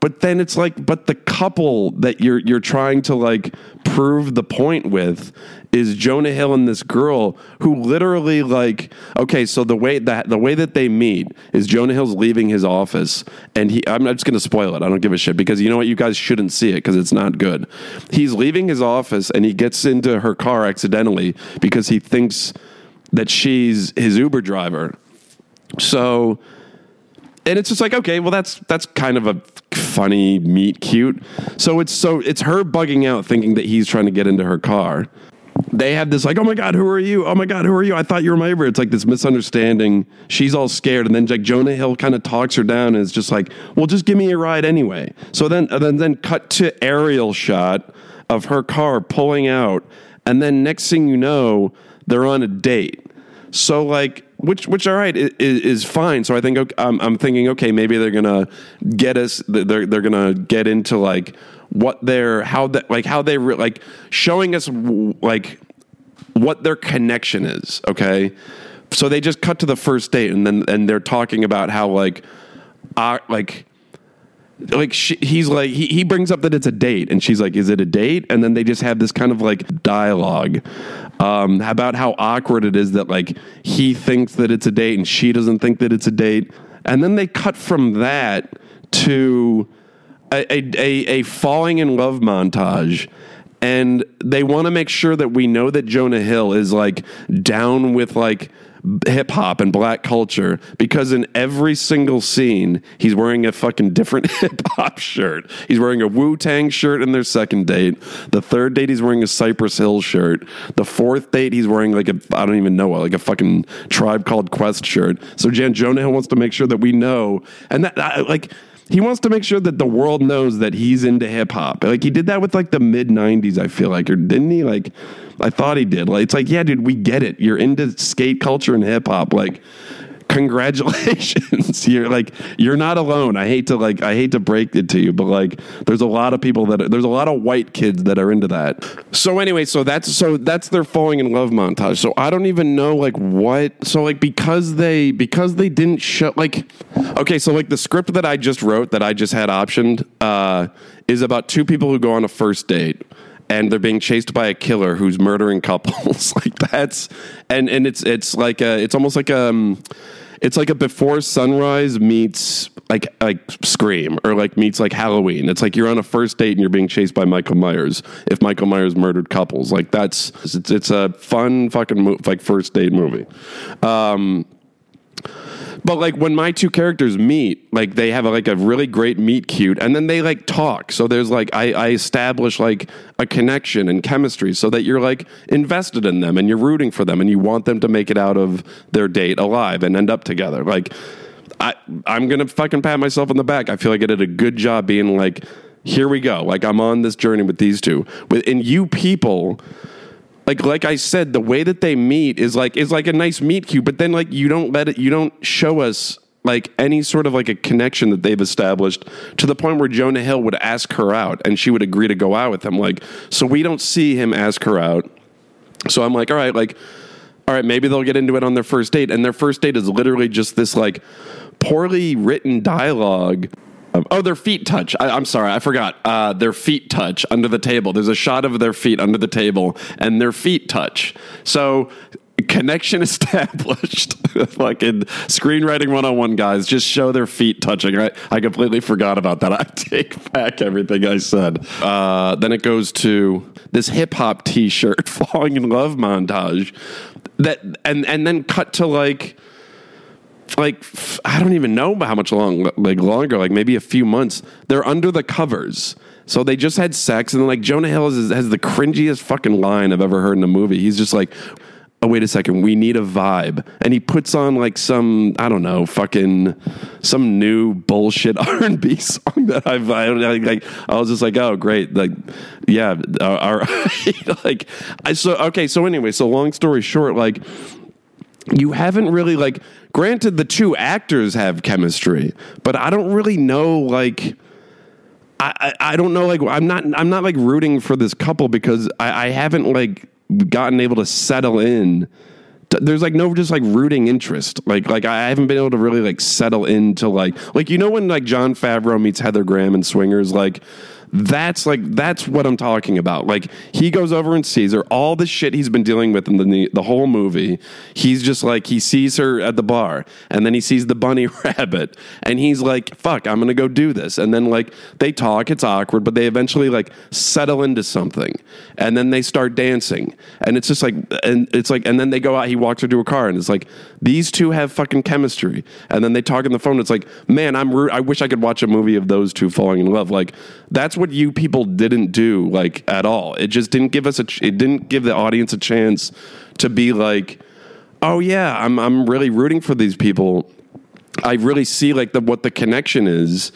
But then it's like, but the couple that you're you're trying to like prove the point with is Jonah Hill and this girl who literally like okay, so the way that the way that they meet is Jonah Hill's leaving his office and he I'm just gonna spoil it. I don't give a shit because you know what, you guys shouldn't see it because it's not good. He's leaving his office and he gets into her car accidentally because he thinks that she's his Uber driver. So and it's just like okay well that's that's kind of a funny meet cute. So it's so it's her bugging out thinking that he's trying to get into her car. They have this like oh my god who are you? Oh my god who are you? I thought you were my Uber. it's like this misunderstanding. She's all scared. And then like jonah hill kind of talks her down and is just like well just give me a ride anyway. So then uh, then then cut to aerial shot of her car pulling out. And then next thing you know they're on a date. So like, which which all right is, is fine. So I think okay, I'm, I'm thinking okay, maybe they're gonna get us. They're they're gonna get into like what they're how that like how they re, like showing us like what their connection is. Okay, so they just cut to the first date and then and they're talking about how like uh, like like she, he's like he, he brings up that it's a date and she's like is it a date and then they just have this kind of like dialogue um, about how awkward it is that like he thinks that it's a date and she doesn't think that it's a date. And then they cut from that to a, a, a, a falling in love montage. And they want to make sure that we know that Jonah Hill is like down with like hip hop and black culture because in every single scene he's wearing a fucking different hip hop shirt. He's wearing a Wu Tang shirt in their second date. The third date he's wearing a Cypress Hill shirt. The fourth date he's wearing like a I don't even know what like a fucking Tribe Called Quest shirt. So Jan Jonah Hill wants to make sure that we know and that like he wants to make sure that the world knows that he's into hip hop. Like he did that with like the mid '90s, I feel like, or didn't he? Like, I thought he did. Like, it's like, yeah, dude, we get it. You're into skate culture and hip hop. Like, congratulations. you're like, you're not alone. I hate to like, I hate to break it to you, but like, there's a lot of people that there's a lot of white kids that are into that. So anyway, so that's so that's their falling in love montage. So I don't even know like what. So like because they because they didn't show like okay, so like the script that I just wrote that I just had optioned uh, is about two people who go on a first date and they're being chased by a killer who's murdering couples. like that's and and it's it's like a it's almost like um it's like a before sunrise meets like like Scream or like meets like Halloween. It's like you're on a first date and you're being chased by Michael Myers. If Michael Myers murdered couples, like that's it's, it's a fun fucking mo- like first date movie. Um, but like when my two characters meet, like they have a, like a really great meet cute, and then they like talk. So there's like I, I establish like a connection and chemistry, so that you're like invested in them and you're rooting for them and you want them to make it out of their date alive and end up together. Like I I'm gonna fucking pat myself on the back. I feel like I did a good job being like, here we go. Like I'm on this journey with these two. With and you people like like I said, the way that they meet is like is like a nice meet cute, but then like you don't let it you don't show us like any sort of like a connection that they've established to the point where Jonah Hill would ask her out and she would agree to go out with him. Like, so we don't see him ask her out. So I'm like, all right, like, all right, maybe they'll get into it on their first date. And their first date is literally just this like poorly written dialogue. Of, oh, their feet touch. I, am sorry, I forgot. Uh, their feet touch under the table. There's a shot of their feet under the table, and their feet touch. So connection established. Fucking screenwriting 101 guys, just show their feet touching, right? I completely forgot about that. I take back everything I said. Uh, then it goes to this hip hop t shirt falling in love montage. That and and then cut to like like I don't even know how much long like longer, like maybe a few months. They're under the covers. So they just had sex, and like Jonah Hill has, has the cringiest fucking line I've ever heard in a movie. He's just like, oh wait a second we need a vibe and he puts on like some i don't know fucking some new bullshit r&b song that i've I, like i was just like oh great like yeah uh, like i so okay so anyway so long story short like you haven't really like granted the two actors have chemistry but i don't really know like I, I, I don't know like I'm not I'm not like rooting for this couple because I, I haven't like gotten able to settle in there's like no just like rooting interest. Like like I haven't been able to really like settle into like like you know when like Jon Favreau meets Heather Graham and Swingers like that's like that's what I'm talking about. Like he goes over and sees her. All the shit he's been dealing with in the the whole movie. He's just like he sees her at the bar, and then he sees the bunny rabbit, and he's like, "Fuck, I'm gonna go do this." And then like they talk. It's awkward, but they eventually like settle into something, and then they start dancing, and it's just like, and it's like, and then they go out. He walks her to a car, and it's like these two have fucking chemistry, and then they talk on the phone. It's like, man, I'm. I wish I could watch a movie of those two falling in love. Like that's what you people didn't do like at all. It just didn't give us a. It didn't give the audience a chance to be like, oh yeah, I'm I'm really rooting for these people. I really see like the what the connection is.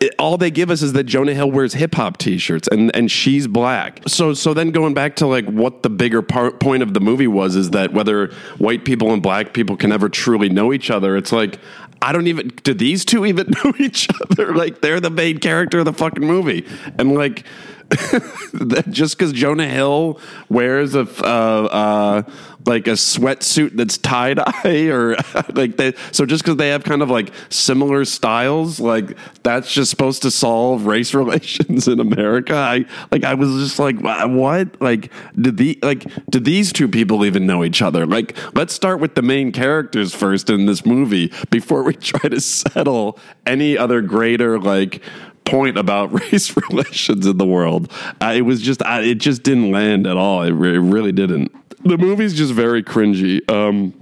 It, all they give us is that Jonah Hill wears hip hop t-shirts and and she's black. So so then going back to like what the bigger part, point of the movie was is that whether white people and black people can ever truly know each other. It's like I don't even. Do these two even know each other? Like they're the main character of the fucking movie, and like just because Jonah Hill wears a uh, uh, like a sweatsuit that's tie dye or like they so just because they have kind of like similar styles, like that's just supposed to solve race relations in America. I like I was just like what like did the like did these two people even know each other? Like let's start with the main characters first in this movie before we try to settle any other greater like point about race relations in the world. Uh, it was just, uh, it just didn't land at all. It, re- it, really didn't. The movie's just very cringy. Um,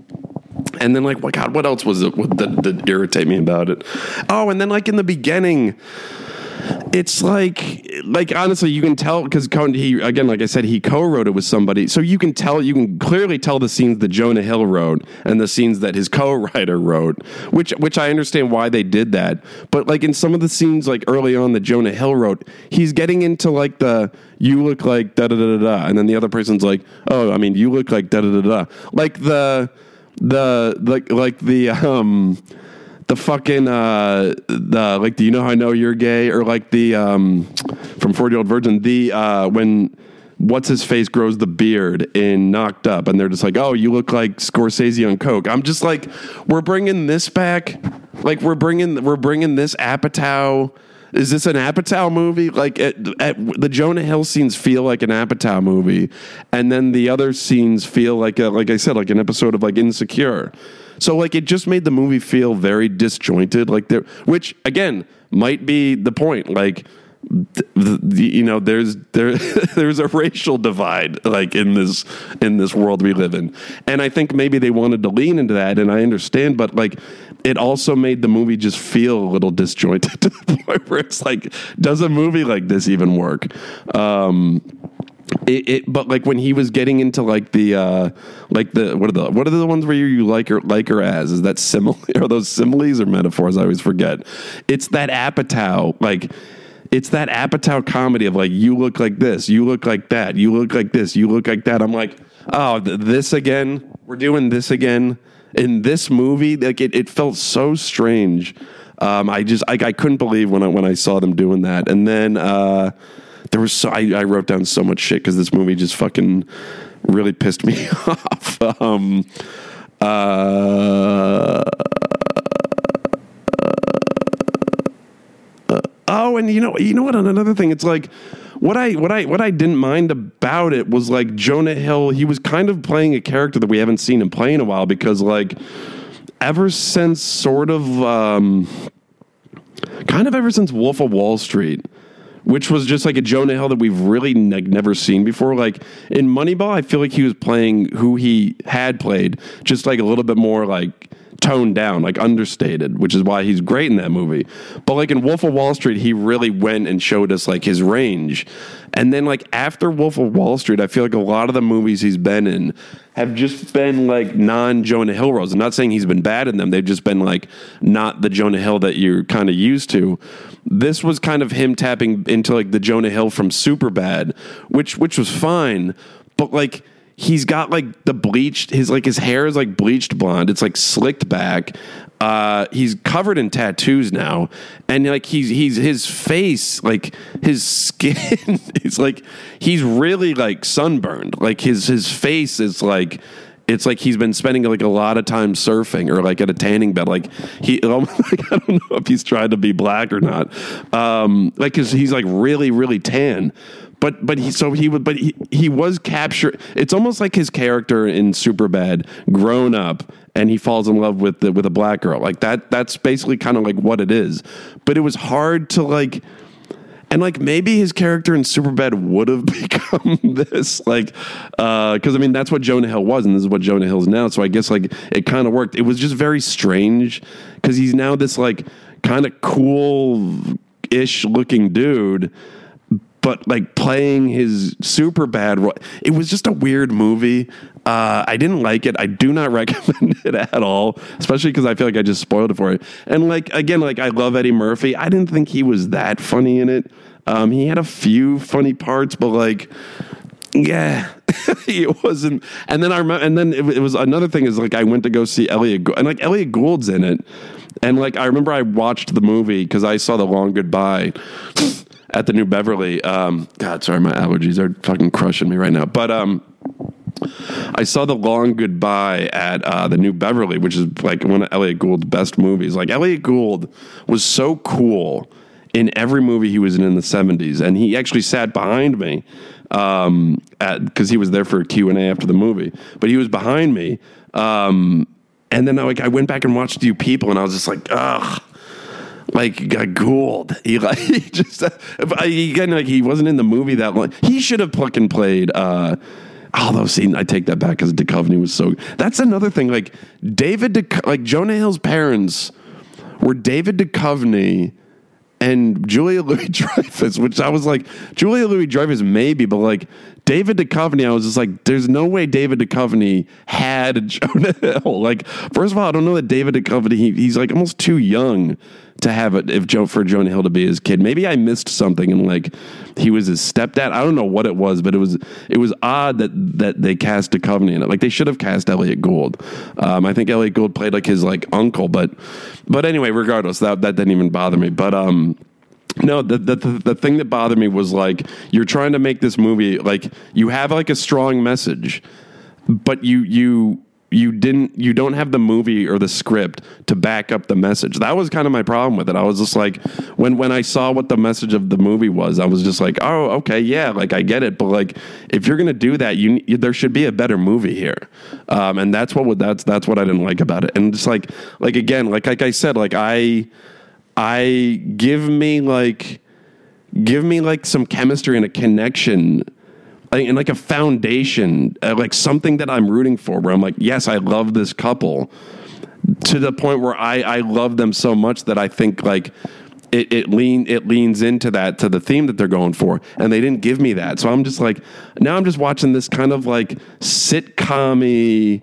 and then like, what God, what else was it that, that irritate me about it? Oh, and then like in the beginning, it's like like honestly you can tell because he again like i said he co-wrote it with somebody. So you can tell you can clearly tell the scenes that jonah hill wrote and the scenes that his co-writer wrote which which i understand why they did that. But like in some of the scenes like early on that jonah hill wrote he's getting into like the you look like da da da da and then the other person's like oh i mean you look like da da da da. Like the the like like the um the fucking uh the like do you know how I know you're gay or like the um from 40 year old virgin the uh when what's his face grows the beard in knocked up and they're just like oh you look like Scorsese on coke I'm just like we're bringing this back like we're bringing we're bringing this Apatow is this an Apatow movie? Like at, at, the Jonah Hill scenes feel like an Apatow movie, and then the other scenes feel like a, like I said, like an episode of like Insecure. So like it just made the movie feel very disjointed. Like there, which again might be the point. Like the, you know there's there there's a racial divide like in this in this world we live in and i think maybe they wanted to lean into that and i understand but like it also made the movie just feel a little disjointed to the point where it's like does a movie like this even work um it, it, but like when he was getting into like the uh like the what are the what are the ones where you, like her like her as? Is that simile are those similes or metaphors? I always forget. It's that apatow like it's that apatow comedy of like you look like this you look like that you look like this you look like that. I'm like oh th- this again? We're doing this again? In this movie, like it, it felt so strange. Um, I just I, I couldn't believe when I when I saw them doing that, and then uh, there was so I, I wrote down so much shit because this movie just fucking really pissed me off. Um, uh, oh, and you know, you know what? Another thing, it's like what I what I what I didn't mind about it was like Jonah Hill. He was kind of playing a character that we haven't seen him play in a while because like ever since sort of um, kind of ever since Wolf of Wall Street which was just like a Jonah Hill that we've really like never seen before. Like in Moneyball, I feel like he was playing who he had played, just like a little bit more like toned down, like understated, which is why he's great in that movie. But like in Wolf of Wall Street, he really went and showed us like his range. And then like after Wolf of Wall Street, I feel like a lot of the movies he's been in have just been like non Jonah Hill roles. I'm not saying he's been bad in them. They've just been like not the Jonah Hill that you're kind of used to. This was kind of him tapping into like the Jonah Hill from Superbad, which which was fine, but like he's got like the bleached his like his hair is like bleached blonde. It's like slicked back. Uh he's covered in tattoos now. And like he's he's his face like his skin is like he's really like sunburned. Like his his face is like it's like he's been spending like a lot of time surfing or like at a tanning bed. Like he, like, I don't know if he's trying to be black or not. Um, like cause he's like really, really tan but but he so he would but he, he was captured it's almost like his character in superbad grown up and he falls in love with the, with a black girl like that that's basically kind of like what it is but it was hard to like and like maybe his character in Superbad would have become this, like, because uh, I mean that's what Jonah Hill was, and this is what Jonah Hill is now. So I guess like it kind of worked. It was just very strange because he's now this like kind of cool ish looking dude but like playing his super bad role. It was just a weird movie. Uh, I didn't like it. I do not recommend it at all, especially because I feel like I just spoiled it for you. And like again, like I love Eddie Murphy. I didn't think he was that funny in it. Um, he had a few funny parts, but like yeah, it wasn't. And then I remember, and then it, it, was another thing is like I went to go see Elliot, and like Elliot Gould's in it, and like I remember I watched the movie because I saw the Long Goodbye, at the New Beverly. Um, God, sorry, my allergies are fucking crushing me right now. But um, I saw the Long Goodbye at uh, the New Beverly, which is like one of Elliot Gould's best movies. Like Elliot Gould was so cool in every movie he was in in the '70s, and he actually sat behind me um, because he was there for a Q and A after the movie. But he was behind me. Um, and then I, like I went back and watched a few people, and I was just like, ugh, like got Gould. He like he just uh, like he wasn't in the movie that long. He should have fucking played. uh Although, see, I take that back because Duchovny was so. That's another thing. Like David, Duch- like Jonah Hill's parents were David Duchovny and Julia Louis Dreyfus, which I was like, Julia Louis Dreyfus maybe, but like David Duchovny, I was just like, there's no way David Duchovny had Jonah Hill. Like, first of all, I don't know that David Duchovny, he, he's like almost too young to have it if Joe for Jonah Hill to be his kid. Maybe I missed something and like he was his stepdad. I don't know what it was, but it was it was odd that that they cast Duchovny in it. Like they should have cast Elliot Gould. Um, I think Elliot Gould played like his like uncle, but but anyway, regardless, that that didn't even bother me. But um. No, the, the the thing that bothered me was like you're trying to make this movie like you have like a strong message, but you you you didn't you don't have the movie or the script to back up the message. That was kind of my problem with it. I was just like when when i saw what the message of the movie was i was just like oh okay yeah like i get it. But like if you're gonna do that you, you there should be a better movie here. Um, and that's what would that's that's what i didn't like about it. And just like like again like like i said like i i give me like give me like some chemistry and a connection and like a foundation, uh, like something that I'm rooting for, where I'm like, yes, I love this couple to the point where I, I love them so much that I think like it, it lean it leans into that to the theme that they're going for, and they didn't give me that, so I'm just like now I'm just watching this kind of like sitcom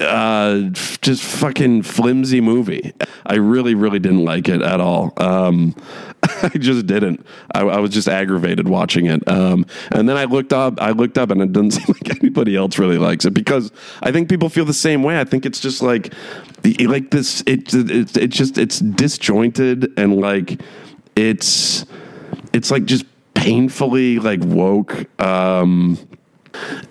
uh, just fucking flimsy movie. I really, really didn't like it at all. Um, I just didn't. I, I, was just aggravated watching it. Um, and then I looked up. I looked up, and it doesn't seem like anybody else really likes it because I think people feel the same way. I think it's just like, like this. It, it, it just it's disjointed and like it's it's like just painfully like woke. Um,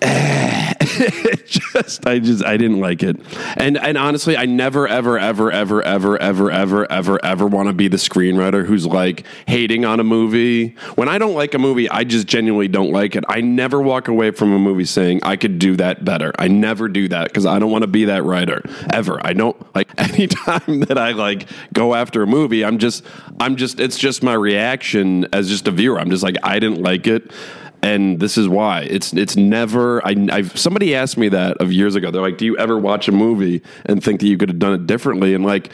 just I just I didn't like it. And and honestly, I never ever ever ever ever ever ever ever ever want to be the screenwriter who's like hating on a movie. When I don't like a movie, I just genuinely don't like it. I never walk away from a movie saying I could do that better. I never do that because I don't want to be that writer ever. I don't like anytime that I like go after a movie, I'm just I'm just it's just my reaction as just a viewer. I'm just like I didn't like it and this is why it's it's never I I've, somebody asked me that of years ago they're like do you ever watch a movie and think that you could have done it differently and like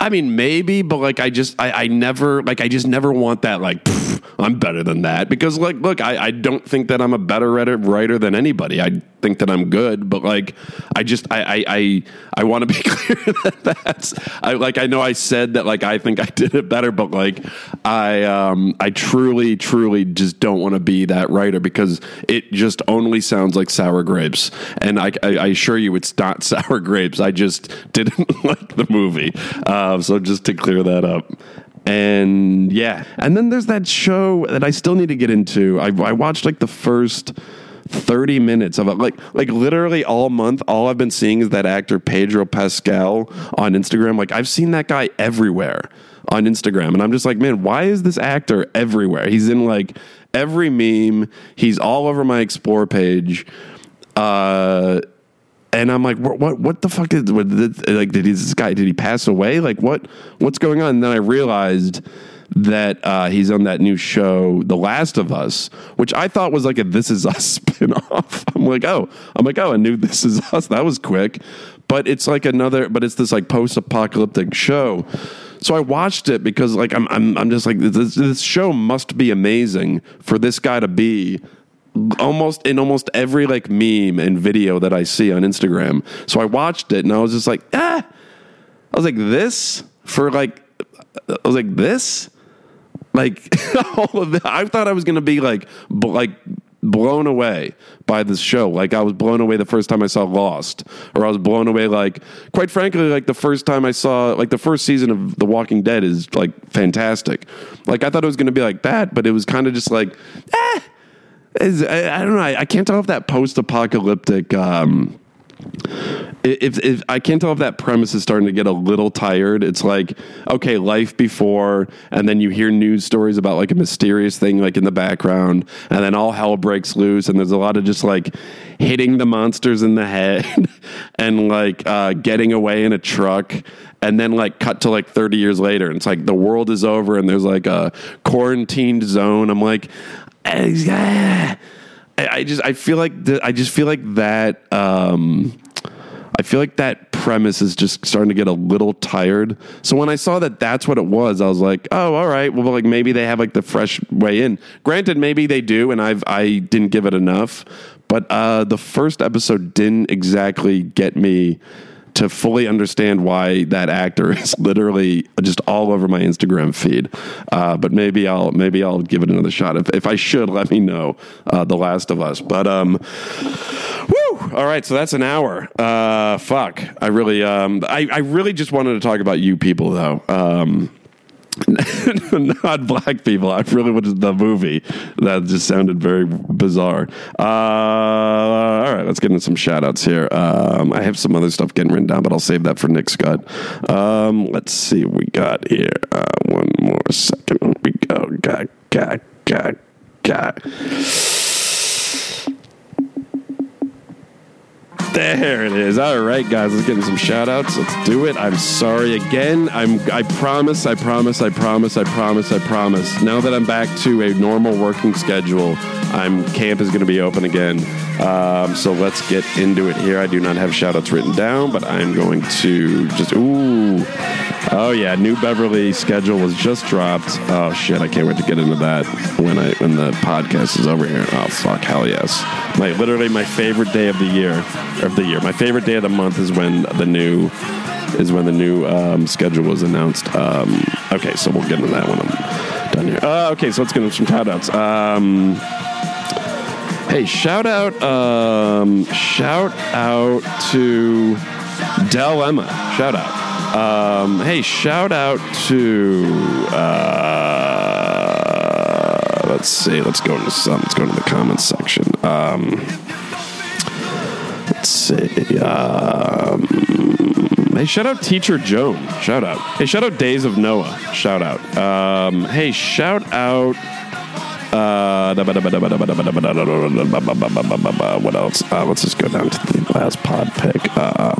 I mean, maybe, but like, I just, I, I never, like, I just never want that, like, I'm better than that. Because, like, look, I, I don't think that I'm a better writer, writer than anybody. I think that I'm good, but like, I just, I, I, I, I want to be clear that that's, I like, I know I said that, like, I think I did it better, but like, I, um, I truly, truly just don't want to be that writer because it just only sounds like sour grapes. And I, I, I assure you, it's not sour grapes. I just didn't like the movie. Uh, so just to clear that up and yeah and then there's that show that i still need to get into i, I watched like the first 30 minutes of it like like literally all month all i've been seeing is that actor pedro pascal on instagram like i've seen that guy everywhere on instagram and i'm just like man why is this actor everywhere he's in like every meme he's all over my explore page uh and I'm like, what, what, what the fuck is, what, like, did this guy, did he pass away? Like, what, what's going on? And then I realized that uh, he's on that new show, The Last of Us, which I thought was like a This Is Us spinoff. I'm like, oh, I'm like, oh, a new This Is Us. That was quick, but it's like another, but it's this like post-apocalyptic show. So I watched it because like I'm, I'm, I'm just like this, this show must be amazing for this guy to be almost in almost every like meme and video that I see on Instagram. So I watched it and I was just like, ah, I was like, this for like, I was like, this, like, all of that. I thought I was gonna be like, like blown away by this show. Like I was blown away the first time I saw Lost, or I was blown away like, quite frankly, like the first time I saw like the first season of The Walking Dead is like fantastic. Like I thought it was gonna be like that, but it was kind of just like, ah is I, I don't know. I, I, can't tell if that post-apocalyptic. Um, if, if I can't tell if that premise is starting to get a little tired, it's like okay, life before, and then you hear news stories about like a mysterious thing like in the background, and then all hell breaks loose, and there's a lot of just like hitting the monsters in the head, and like uh, getting away in a truck, and then like cut to like 30 years later, and it's like the world is over, and there's like a quarantined zone. I'm like, I, I just I feel like the, I just feel like that um, I feel like that premise is just starting to get a little tired. So when I saw that that's what it was, I was like, oh, all right. Well, like maybe they have like the fresh way in. Granted, maybe they do, and I've I didn't give it enough. But uh, the first episode didn't exactly get me to fully understand why that actor is literally just all over my Instagram feed. Uh, but maybe I'll maybe I'll give it another shot. If, if I should, let me know. Uh, the Last of Us. But um, woo! All right, so that's an hour. Uh, fuck. I really um, I, I really just wanted to talk about you people though. Um, not black people. I really wanted the movie. That just sounded very bizarre. Uh, all right, let's get into some shout outs here. Um, I have some other stuff getting written down, but I'll save that for Nick Scott. Um, let's see what we got here. Uh, one more second. Here we go. Got, got, got, got. There it is. All right, guys, let's get some shout outs. Let's do it. I'm sorry again. I'm I promise, I promise, I promise, I promise, I promise. Now that I'm back to a normal working schedule, I'm camp is going to be open again. Um, so let's get into it here. I do not have shout outs written down, but I'm going to just ooh. Oh yeah, New Beverly schedule was just dropped. Oh shit, I can't wait to get into that when I when the podcast is over here. Oh fuck, hell yes. My literally my favorite day of the year of the year. My favorite day of the month is when the new is when the new um, schedule was announced. Um, okay, so we'll get into that one. done here. Uh, okay, so let's get into some shout outs. Um, hey, shout out, um, shout out to Del Emma. Shout out. Um, hey, shout out to. Uh, let's see. Let's go into some. Let's go into the comments section. Let's see. Um, hey, shout out Teacher Joan. Shout out. Hey, shout out Days of Noah. Shout out. Um, hey, shout out. Uh, what else? Uh, let's just go down to the last pod pick. Um,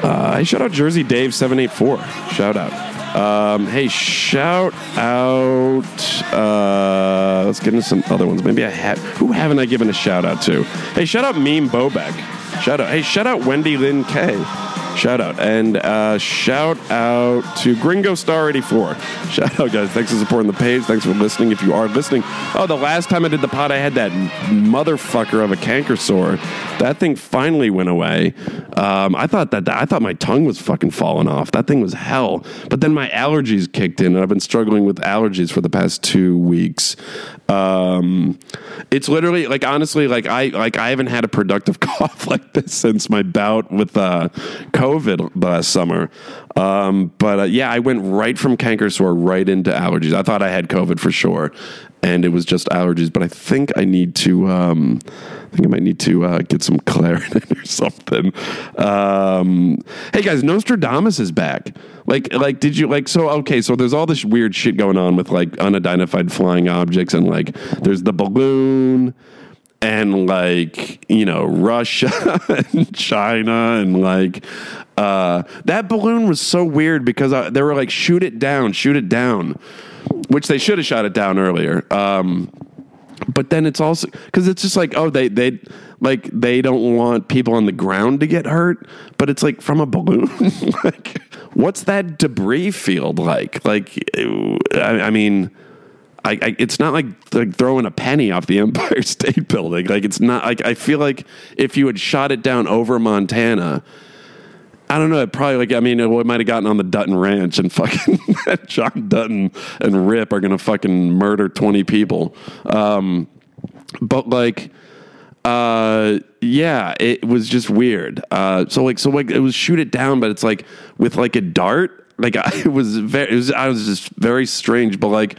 uh, hey, shout out Jersey Dave seven eight four. Shout out. Um, hey, shout out. Uh, let's get into some other ones. Maybe I have. Who haven't I given a shout out to? Hey, shout out Meme Bobek. Shout out. Hey, shout out Wendy Lynn K. Shout out. And uh, shout out to Gringo Star 84. Shout out, guys. Thanks for supporting the page. Thanks for listening. If you are listening. Oh, the last time I did the pod, I had that motherfucker of a canker sore. That thing finally went away. Um, I thought that I thought my tongue was fucking falling off. That thing was hell. But then my allergies kicked in, and I've been struggling with allergies for the past two weeks. Um, it's literally like honestly, like I like I haven't had a productive cough like this since my bout with uh, COVID last summer. Um, but uh, yeah, I went right from canker sore right into allergies. I thought I had COVID for sure, and it was just allergies. But I think I need to. Um, I think I might need to uh, get some Claritin or something. Um, hey guys, Nostradamus is back. Like, like, did you like? So okay, so there's all this weird shit going on with like unidentified flying objects, and like, there's the balloon and like you know Russia and China and like uh, that balloon was so weird because I, they were like shoot it down, shoot it down, which they should have shot it down earlier. Um, but then it's also because it's just like oh they they like they don't want people on the ground to get hurt but it's like from a balloon like what's that debris field like like i, I mean I, I, it's not like like throwing a penny off the empire state building like it's not like i feel like if you had shot it down over montana I don't know. It probably like I mean, it might have gotten on the Dutton Ranch and fucking John Dutton and Rip are gonna fucking murder twenty people. Um, but like, uh, yeah, it was just weird. Uh, so like, so like, it was shoot it down, but it's like with like a dart. Like I, it was very, it was, I was just very strange. But like,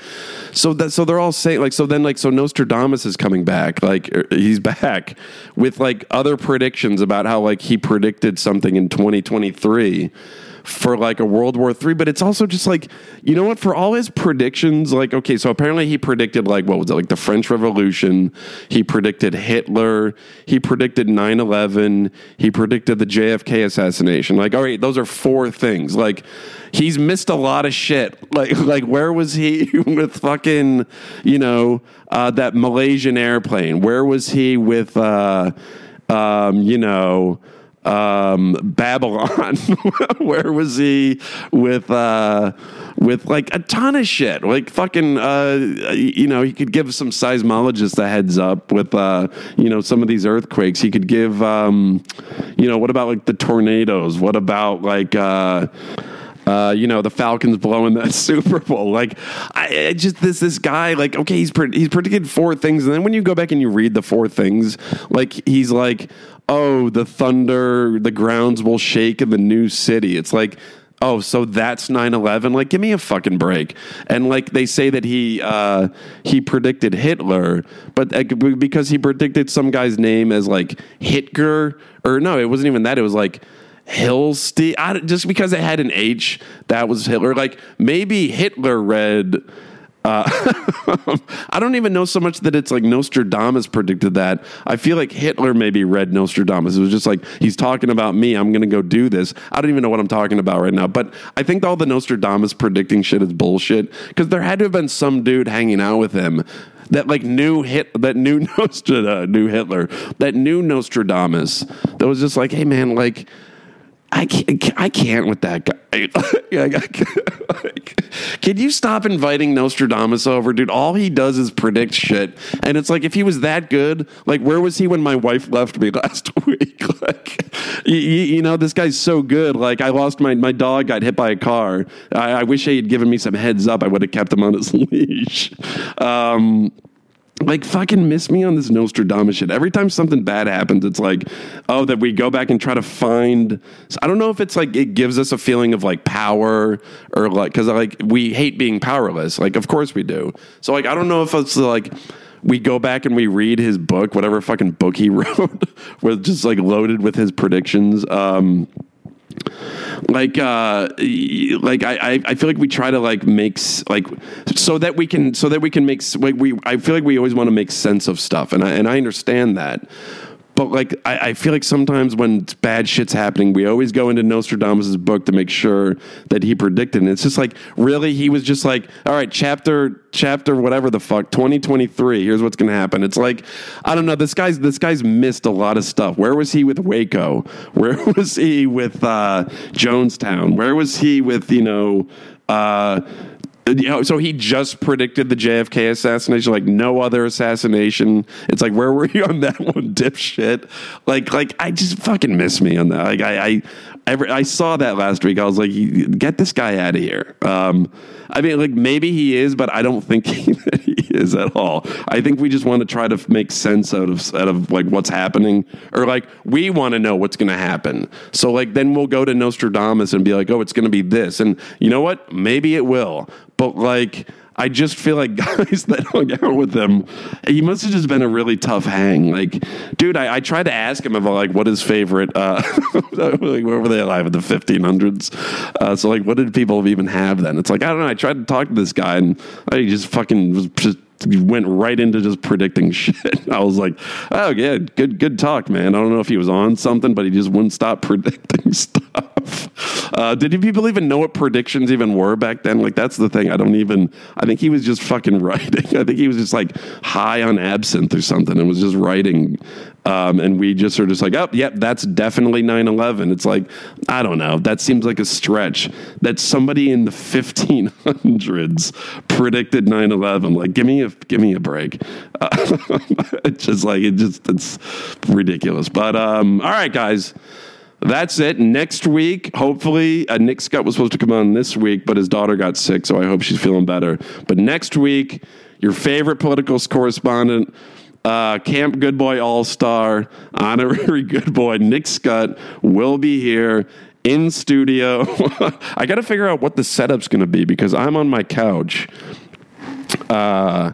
so that so they're all saying like, so then like, so Nostradamus is coming back. Like er, he's back with like other predictions about how like he predicted something in 2023 for like a World War Three, but it's also just like you know what? For all his predictions, like okay, so apparently he predicted like what was it like the French Revolution? He predicted Hitler. He predicted 9-11. He predicted the JFK assassination. Like all right, those are four things. Like he's missed a lot of shit. Like like where was he with fucking you know uh, that Malaysian airplane? Where was he with uh, um, you know? um, Babylon. Where was he with uh, with like a ton of shit? Like fucking, uh, you know, he could give some seismologists a heads up with uh, you know some of these earthquakes. He could give, um, you know, what about like the tornadoes? What about like? Uh, uh, you know the Falcons blowing that Super Bowl. Like, I, I, just this this guy. Like, okay, he's he's predicted four things, and then when you go back and you read the four things, like he's like, oh, the thunder, the grounds will shake in the new city. It's like, oh, so that's 9-11? Like, give me a fucking break. And like they say that he uh, he predicted Hitler, but uh, because he predicted some guy's name as like Hitler, or no, it wasn't even that. It was like Hillstein. I, just because it had an H, that was Hitler. Like maybe Hitler read. Uh, I don't even know so much that it's like Nostradamus predicted that. I feel like Hitler maybe read Nostradamus. It was just like he's talking about me. I'm going to go do this. I don't even know what I'm talking about right now. But I think all the Nostradamus predicting shit is bullshit because there had to have been some dude hanging out with him that like knew hit that knew Nostradamus, knew Hitler, that knew Nostradamus. That was just like, hey man, like I can't, I can't with that guy. Can you stop inviting Nostradamus over, dude? All he does is predict shit, and it's like if he was that good, like where was he when my wife left me last week? Like, you, you know, this guy's so good. Like, I lost my my dog got hit by a car. I, I wish he had given me some heads up. I would have kept him on his leash. Um, like fucking miss me on this Nostradamus shit. Every time something bad happens, it's like, oh, that we go back and try to find. I don't know if it's like it gives us a feeling of like power or like because like we hate being powerless. Like, of course we do. So like, I don't know if it's like we go back and we read his book, whatever fucking book he wrote, was just like loaded with his predictions. Um, like uh like I, I feel like we try to like make like so that we can so that we can make like we I feel like we always want to make sense of stuff and I and I understand that but like I, I, feel like sometimes when bad shit's happening, we always go into Nostradamus' book to make sure that he predicted. And it's just like really, he was just like, all right, chapter chapter whatever the fuck, twenty twenty three. Here's what's gonna happen. It's like I don't know. This guy's this guy's missed a lot of stuff. Where was he with Waco? Where was he with uh, Jonestown? Where was he with you know? Uh, you know, so he just predicted the JFK assassination, like no other assassination. It's like, where were you on that one, dipshit? Like, like I just fucking miss me on that. Like, I, I, I, I saw that last week. I was like, get this guy out of here. Um, I mean, like maybe he is, but I don't think he, he is at all. I think we just want to try to make sense out of out of like what's happening, or like we want to know what's going to happen. So like then we'll go to Nostradamus and be like, oh, it's going to be this, and you know what? Maybe it will, but like I just feel like guys that hung out with him, he must have just been a really tough hang. Like, dude, I, I tried to ask him about like what his favorite, uh, like where were they alive in the 1500s? Uh, so like, what did people even have then? It's like, I don't know. I tried to talk to this guy and he just fucking was just went right into just predicting shit. I was like, oh yeah, good good talk, man. I don't know if he was on something, but he just wouldn't stop predicting stuff. Uh, did people even know what predictions even were back then? Like that's the thing. I don't even. I think he was just fucking writing. I think he was just like high on absinthe or something and was just writing um, and we just are just like, oh, yep, that's definitely 9 11. It's like, I don't know. That seems like a stretch that somebody in the 1500s predicted 9 11. Like, give me a, give me a break. Uh, it's just like, it just, it's ridiculous. But, um, all right, guys. That's it. Next week, hopefully, uh, Nick Scott was supposed to come on this week, but his daughter got sick, so I hope she's feeling better. But next week, your favorite political correspondent, uh, Camp Good Boy All Star, honorary Good Boy Nick Scott will be here in studio. I got to figure out what the setup's going to be because I'm on my couch. Uh,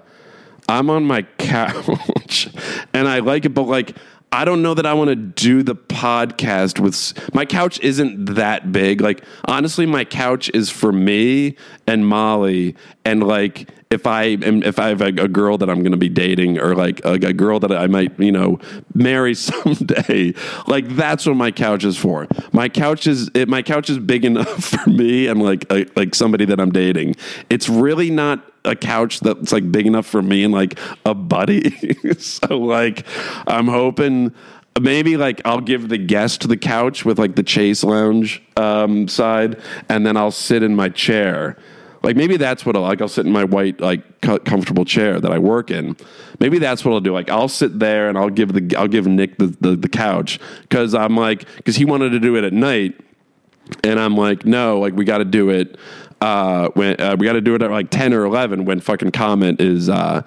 I'm on my couch and I like it, but like, I don't know that I want to do the podcast with my couch isn't that big. Like honestly, my couch is for me and Molly and like if I am if I have a, a girl that I'm going to be dating or like a, a, girl that I might you know marry someday, like that's what my couch is for. My couch is it, my couch is big enough for me and like a, like somebody that I'm dating. It's really not a couch that's like big enough for me and like a buddy. so like I'm hoping maybe like I'll give the guest the couch with like the chase lounge um, side, and then I'll sit in my chair like maybe that's what I'll like. I'll sit in my white like comfortable chair that I work in. Maybe that's what I'll do. Like I'll sit there and I'll give the I'll give Nick the the, the couch because I'm like because he wanted to do it at night, and I'm like no, like we got to do it. Uh, when uh, we got to do it at like ten or eleven when fucking Comet is. Uh,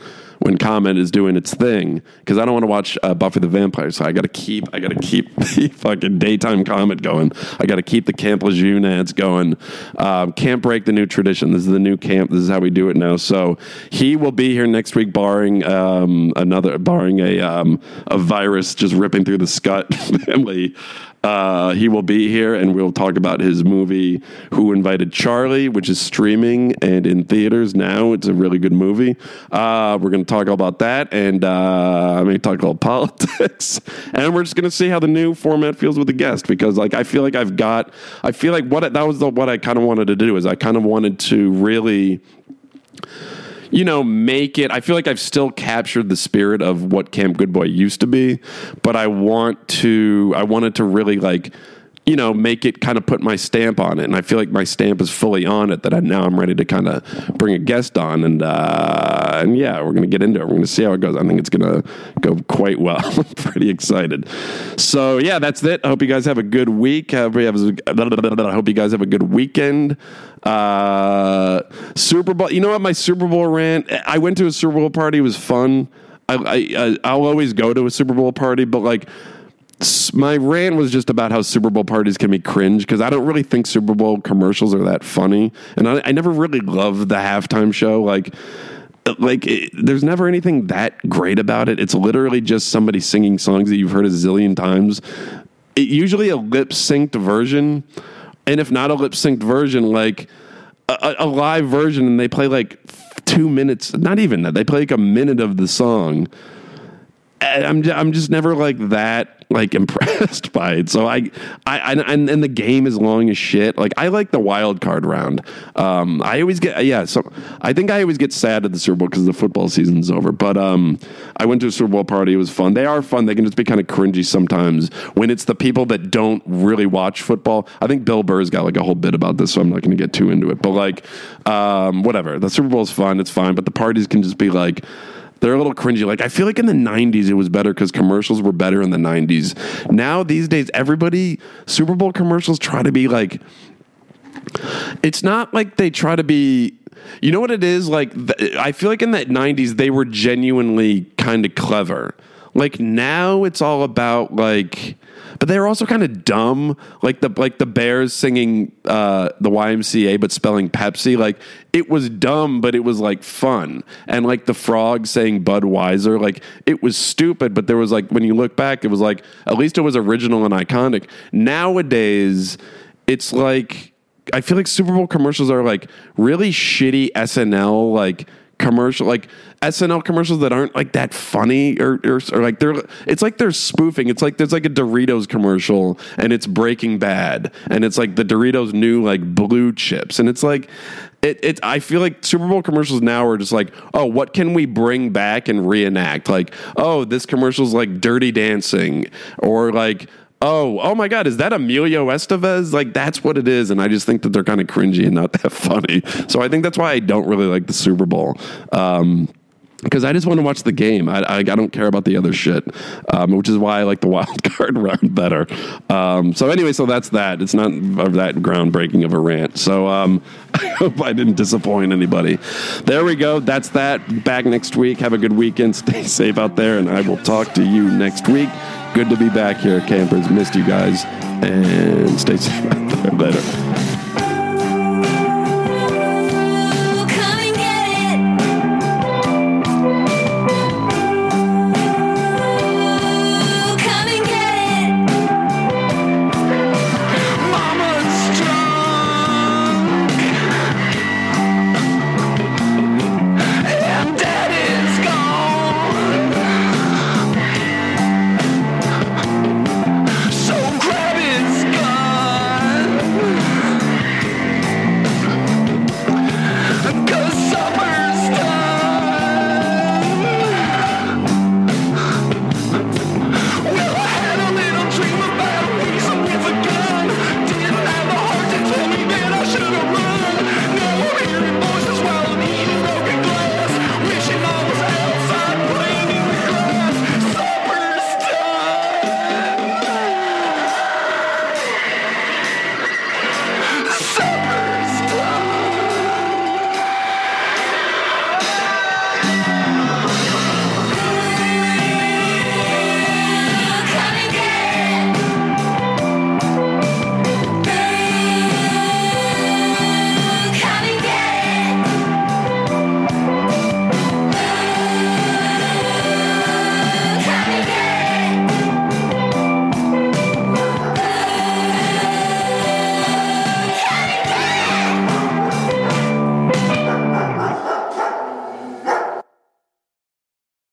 when Comet is doing its thing because I don't want to watch uh, Buffy the Vampire. So I got to keep I got to keep the fucking daytime Comet going. I got to keep the Camp Lejeune ads going. Um, can't break the new tradition. This is the new camp. This is how we do it now. So he will be here next week, barring um, another barring a um, a virus just ripping through the Scott family. Uh, he will be here and we'll talk about his movie Who Invited Charlie, which is streaming and in theaters now. It's a really good movie. Uh, we're going to talk about that and uh, I'm going to talk about politics. and we're just going to see how the new format feels with the guest because like I feel like I've got, I feel like what that was the, what I kind of wanted to do is I kind of wanted to really you know, make it. I feel like I've still captured the spirit of what Camp Good Boy used to be, but I want to, I wanted to really like, you know, make it kind of put my stamp on it. And I feel like my stamp is fully on it that I now I'm ready to kind of bring a guest on. And, uh, and yeah, we're going to get into it. We're going to see how it goes. I think it's going to go quite well. I'm pretty excited. So yeah, that's it. I hope you guys have a good week. I hope you, guys have a good weekend. Uh, Super Bowl. You know what? My Super Bowl rant. I went to a Super Bowl party. It was fun. I, I I'll always go to a Super Bowl party, but like my rant was just about how Super Bowl parties can be cringe because I don't really think Super Bowl commercials are that funny, and I, I never really loved the halftime show. Like, uh, like it, there's never anything that great about it. It's literally just somebody singing songs that you've heard a zillion times. It, usually a lip synced version, and if not a lip synced version, like a, a live version, and they play like two minutes. Not even that. They play like a minute of the song. I'm I'm just never like that like impressed by it. So I, I, and, and the game is long as shit. Like I like the wild card round. Um, I always get yeah. So I think I always get sad at the Super Bowl because the football season's over. But um, I went to a Super Bowl party. It was fun. They are fun. They can just be kind of cringy sometimes when it's the people that don't really watch football. I think Bill Burr's got like a whole bit about this, so I'm not going to get too into it. But like, um, whatever. The Super Bowl's fun. It's fine. But the parties can just be like they're a little cringy. Like I feel like in the '90s it was better because commercials were better in the '90s. Now these days, everybody Super Bowl commercials try to be like. It's not like they try to be. You know what it is like? I feel like in the '90s they were genuinely kind of clever. Like now it's all about like but they were also kind of dumb, like the like the Bears singing uh, the YMCA but spelling Pepsi. Like it was dumb, but it was like fun, and like the frog saying Budweiser. Like it was stupid, but there was like when you look back, it was like at least it was original and iconic. Nowadays, it's like I feel like Super Bowl commercials are like really shitty SNL like commercial like SNL commercials that aren't like that funny or, or, or like they're it's like they're spoofing. It's like there's like a Doritos commercial and it's Breaking Bad and it's like the Doritos new like blue chips and it's like it, it I feel like Super Bowl commercials now are just like, oh, what can we bring back and reenact? Like, oh, this commercial's like dirty dancing or like oh, oh my God, is that Emilio Estevez? Like, that's what it is. And I just think that they're kind of cringy and not that funny. So I think that's why I don't really like the Super Bowl. Um, because I just want to watch the game. I, I, I, don't care about the other shit, um, which is why I like the wild card round better. Um, so anyway, so that's that. It's not that groundbreaking of a rant. So um, I hope I didn't disappoint anybody. There we go. That's that. Back next week. Have a good weekend. Stay safe out there, and I will talk to you next week. Good to be back here, campers. Missed you guys, and stay safe. Later.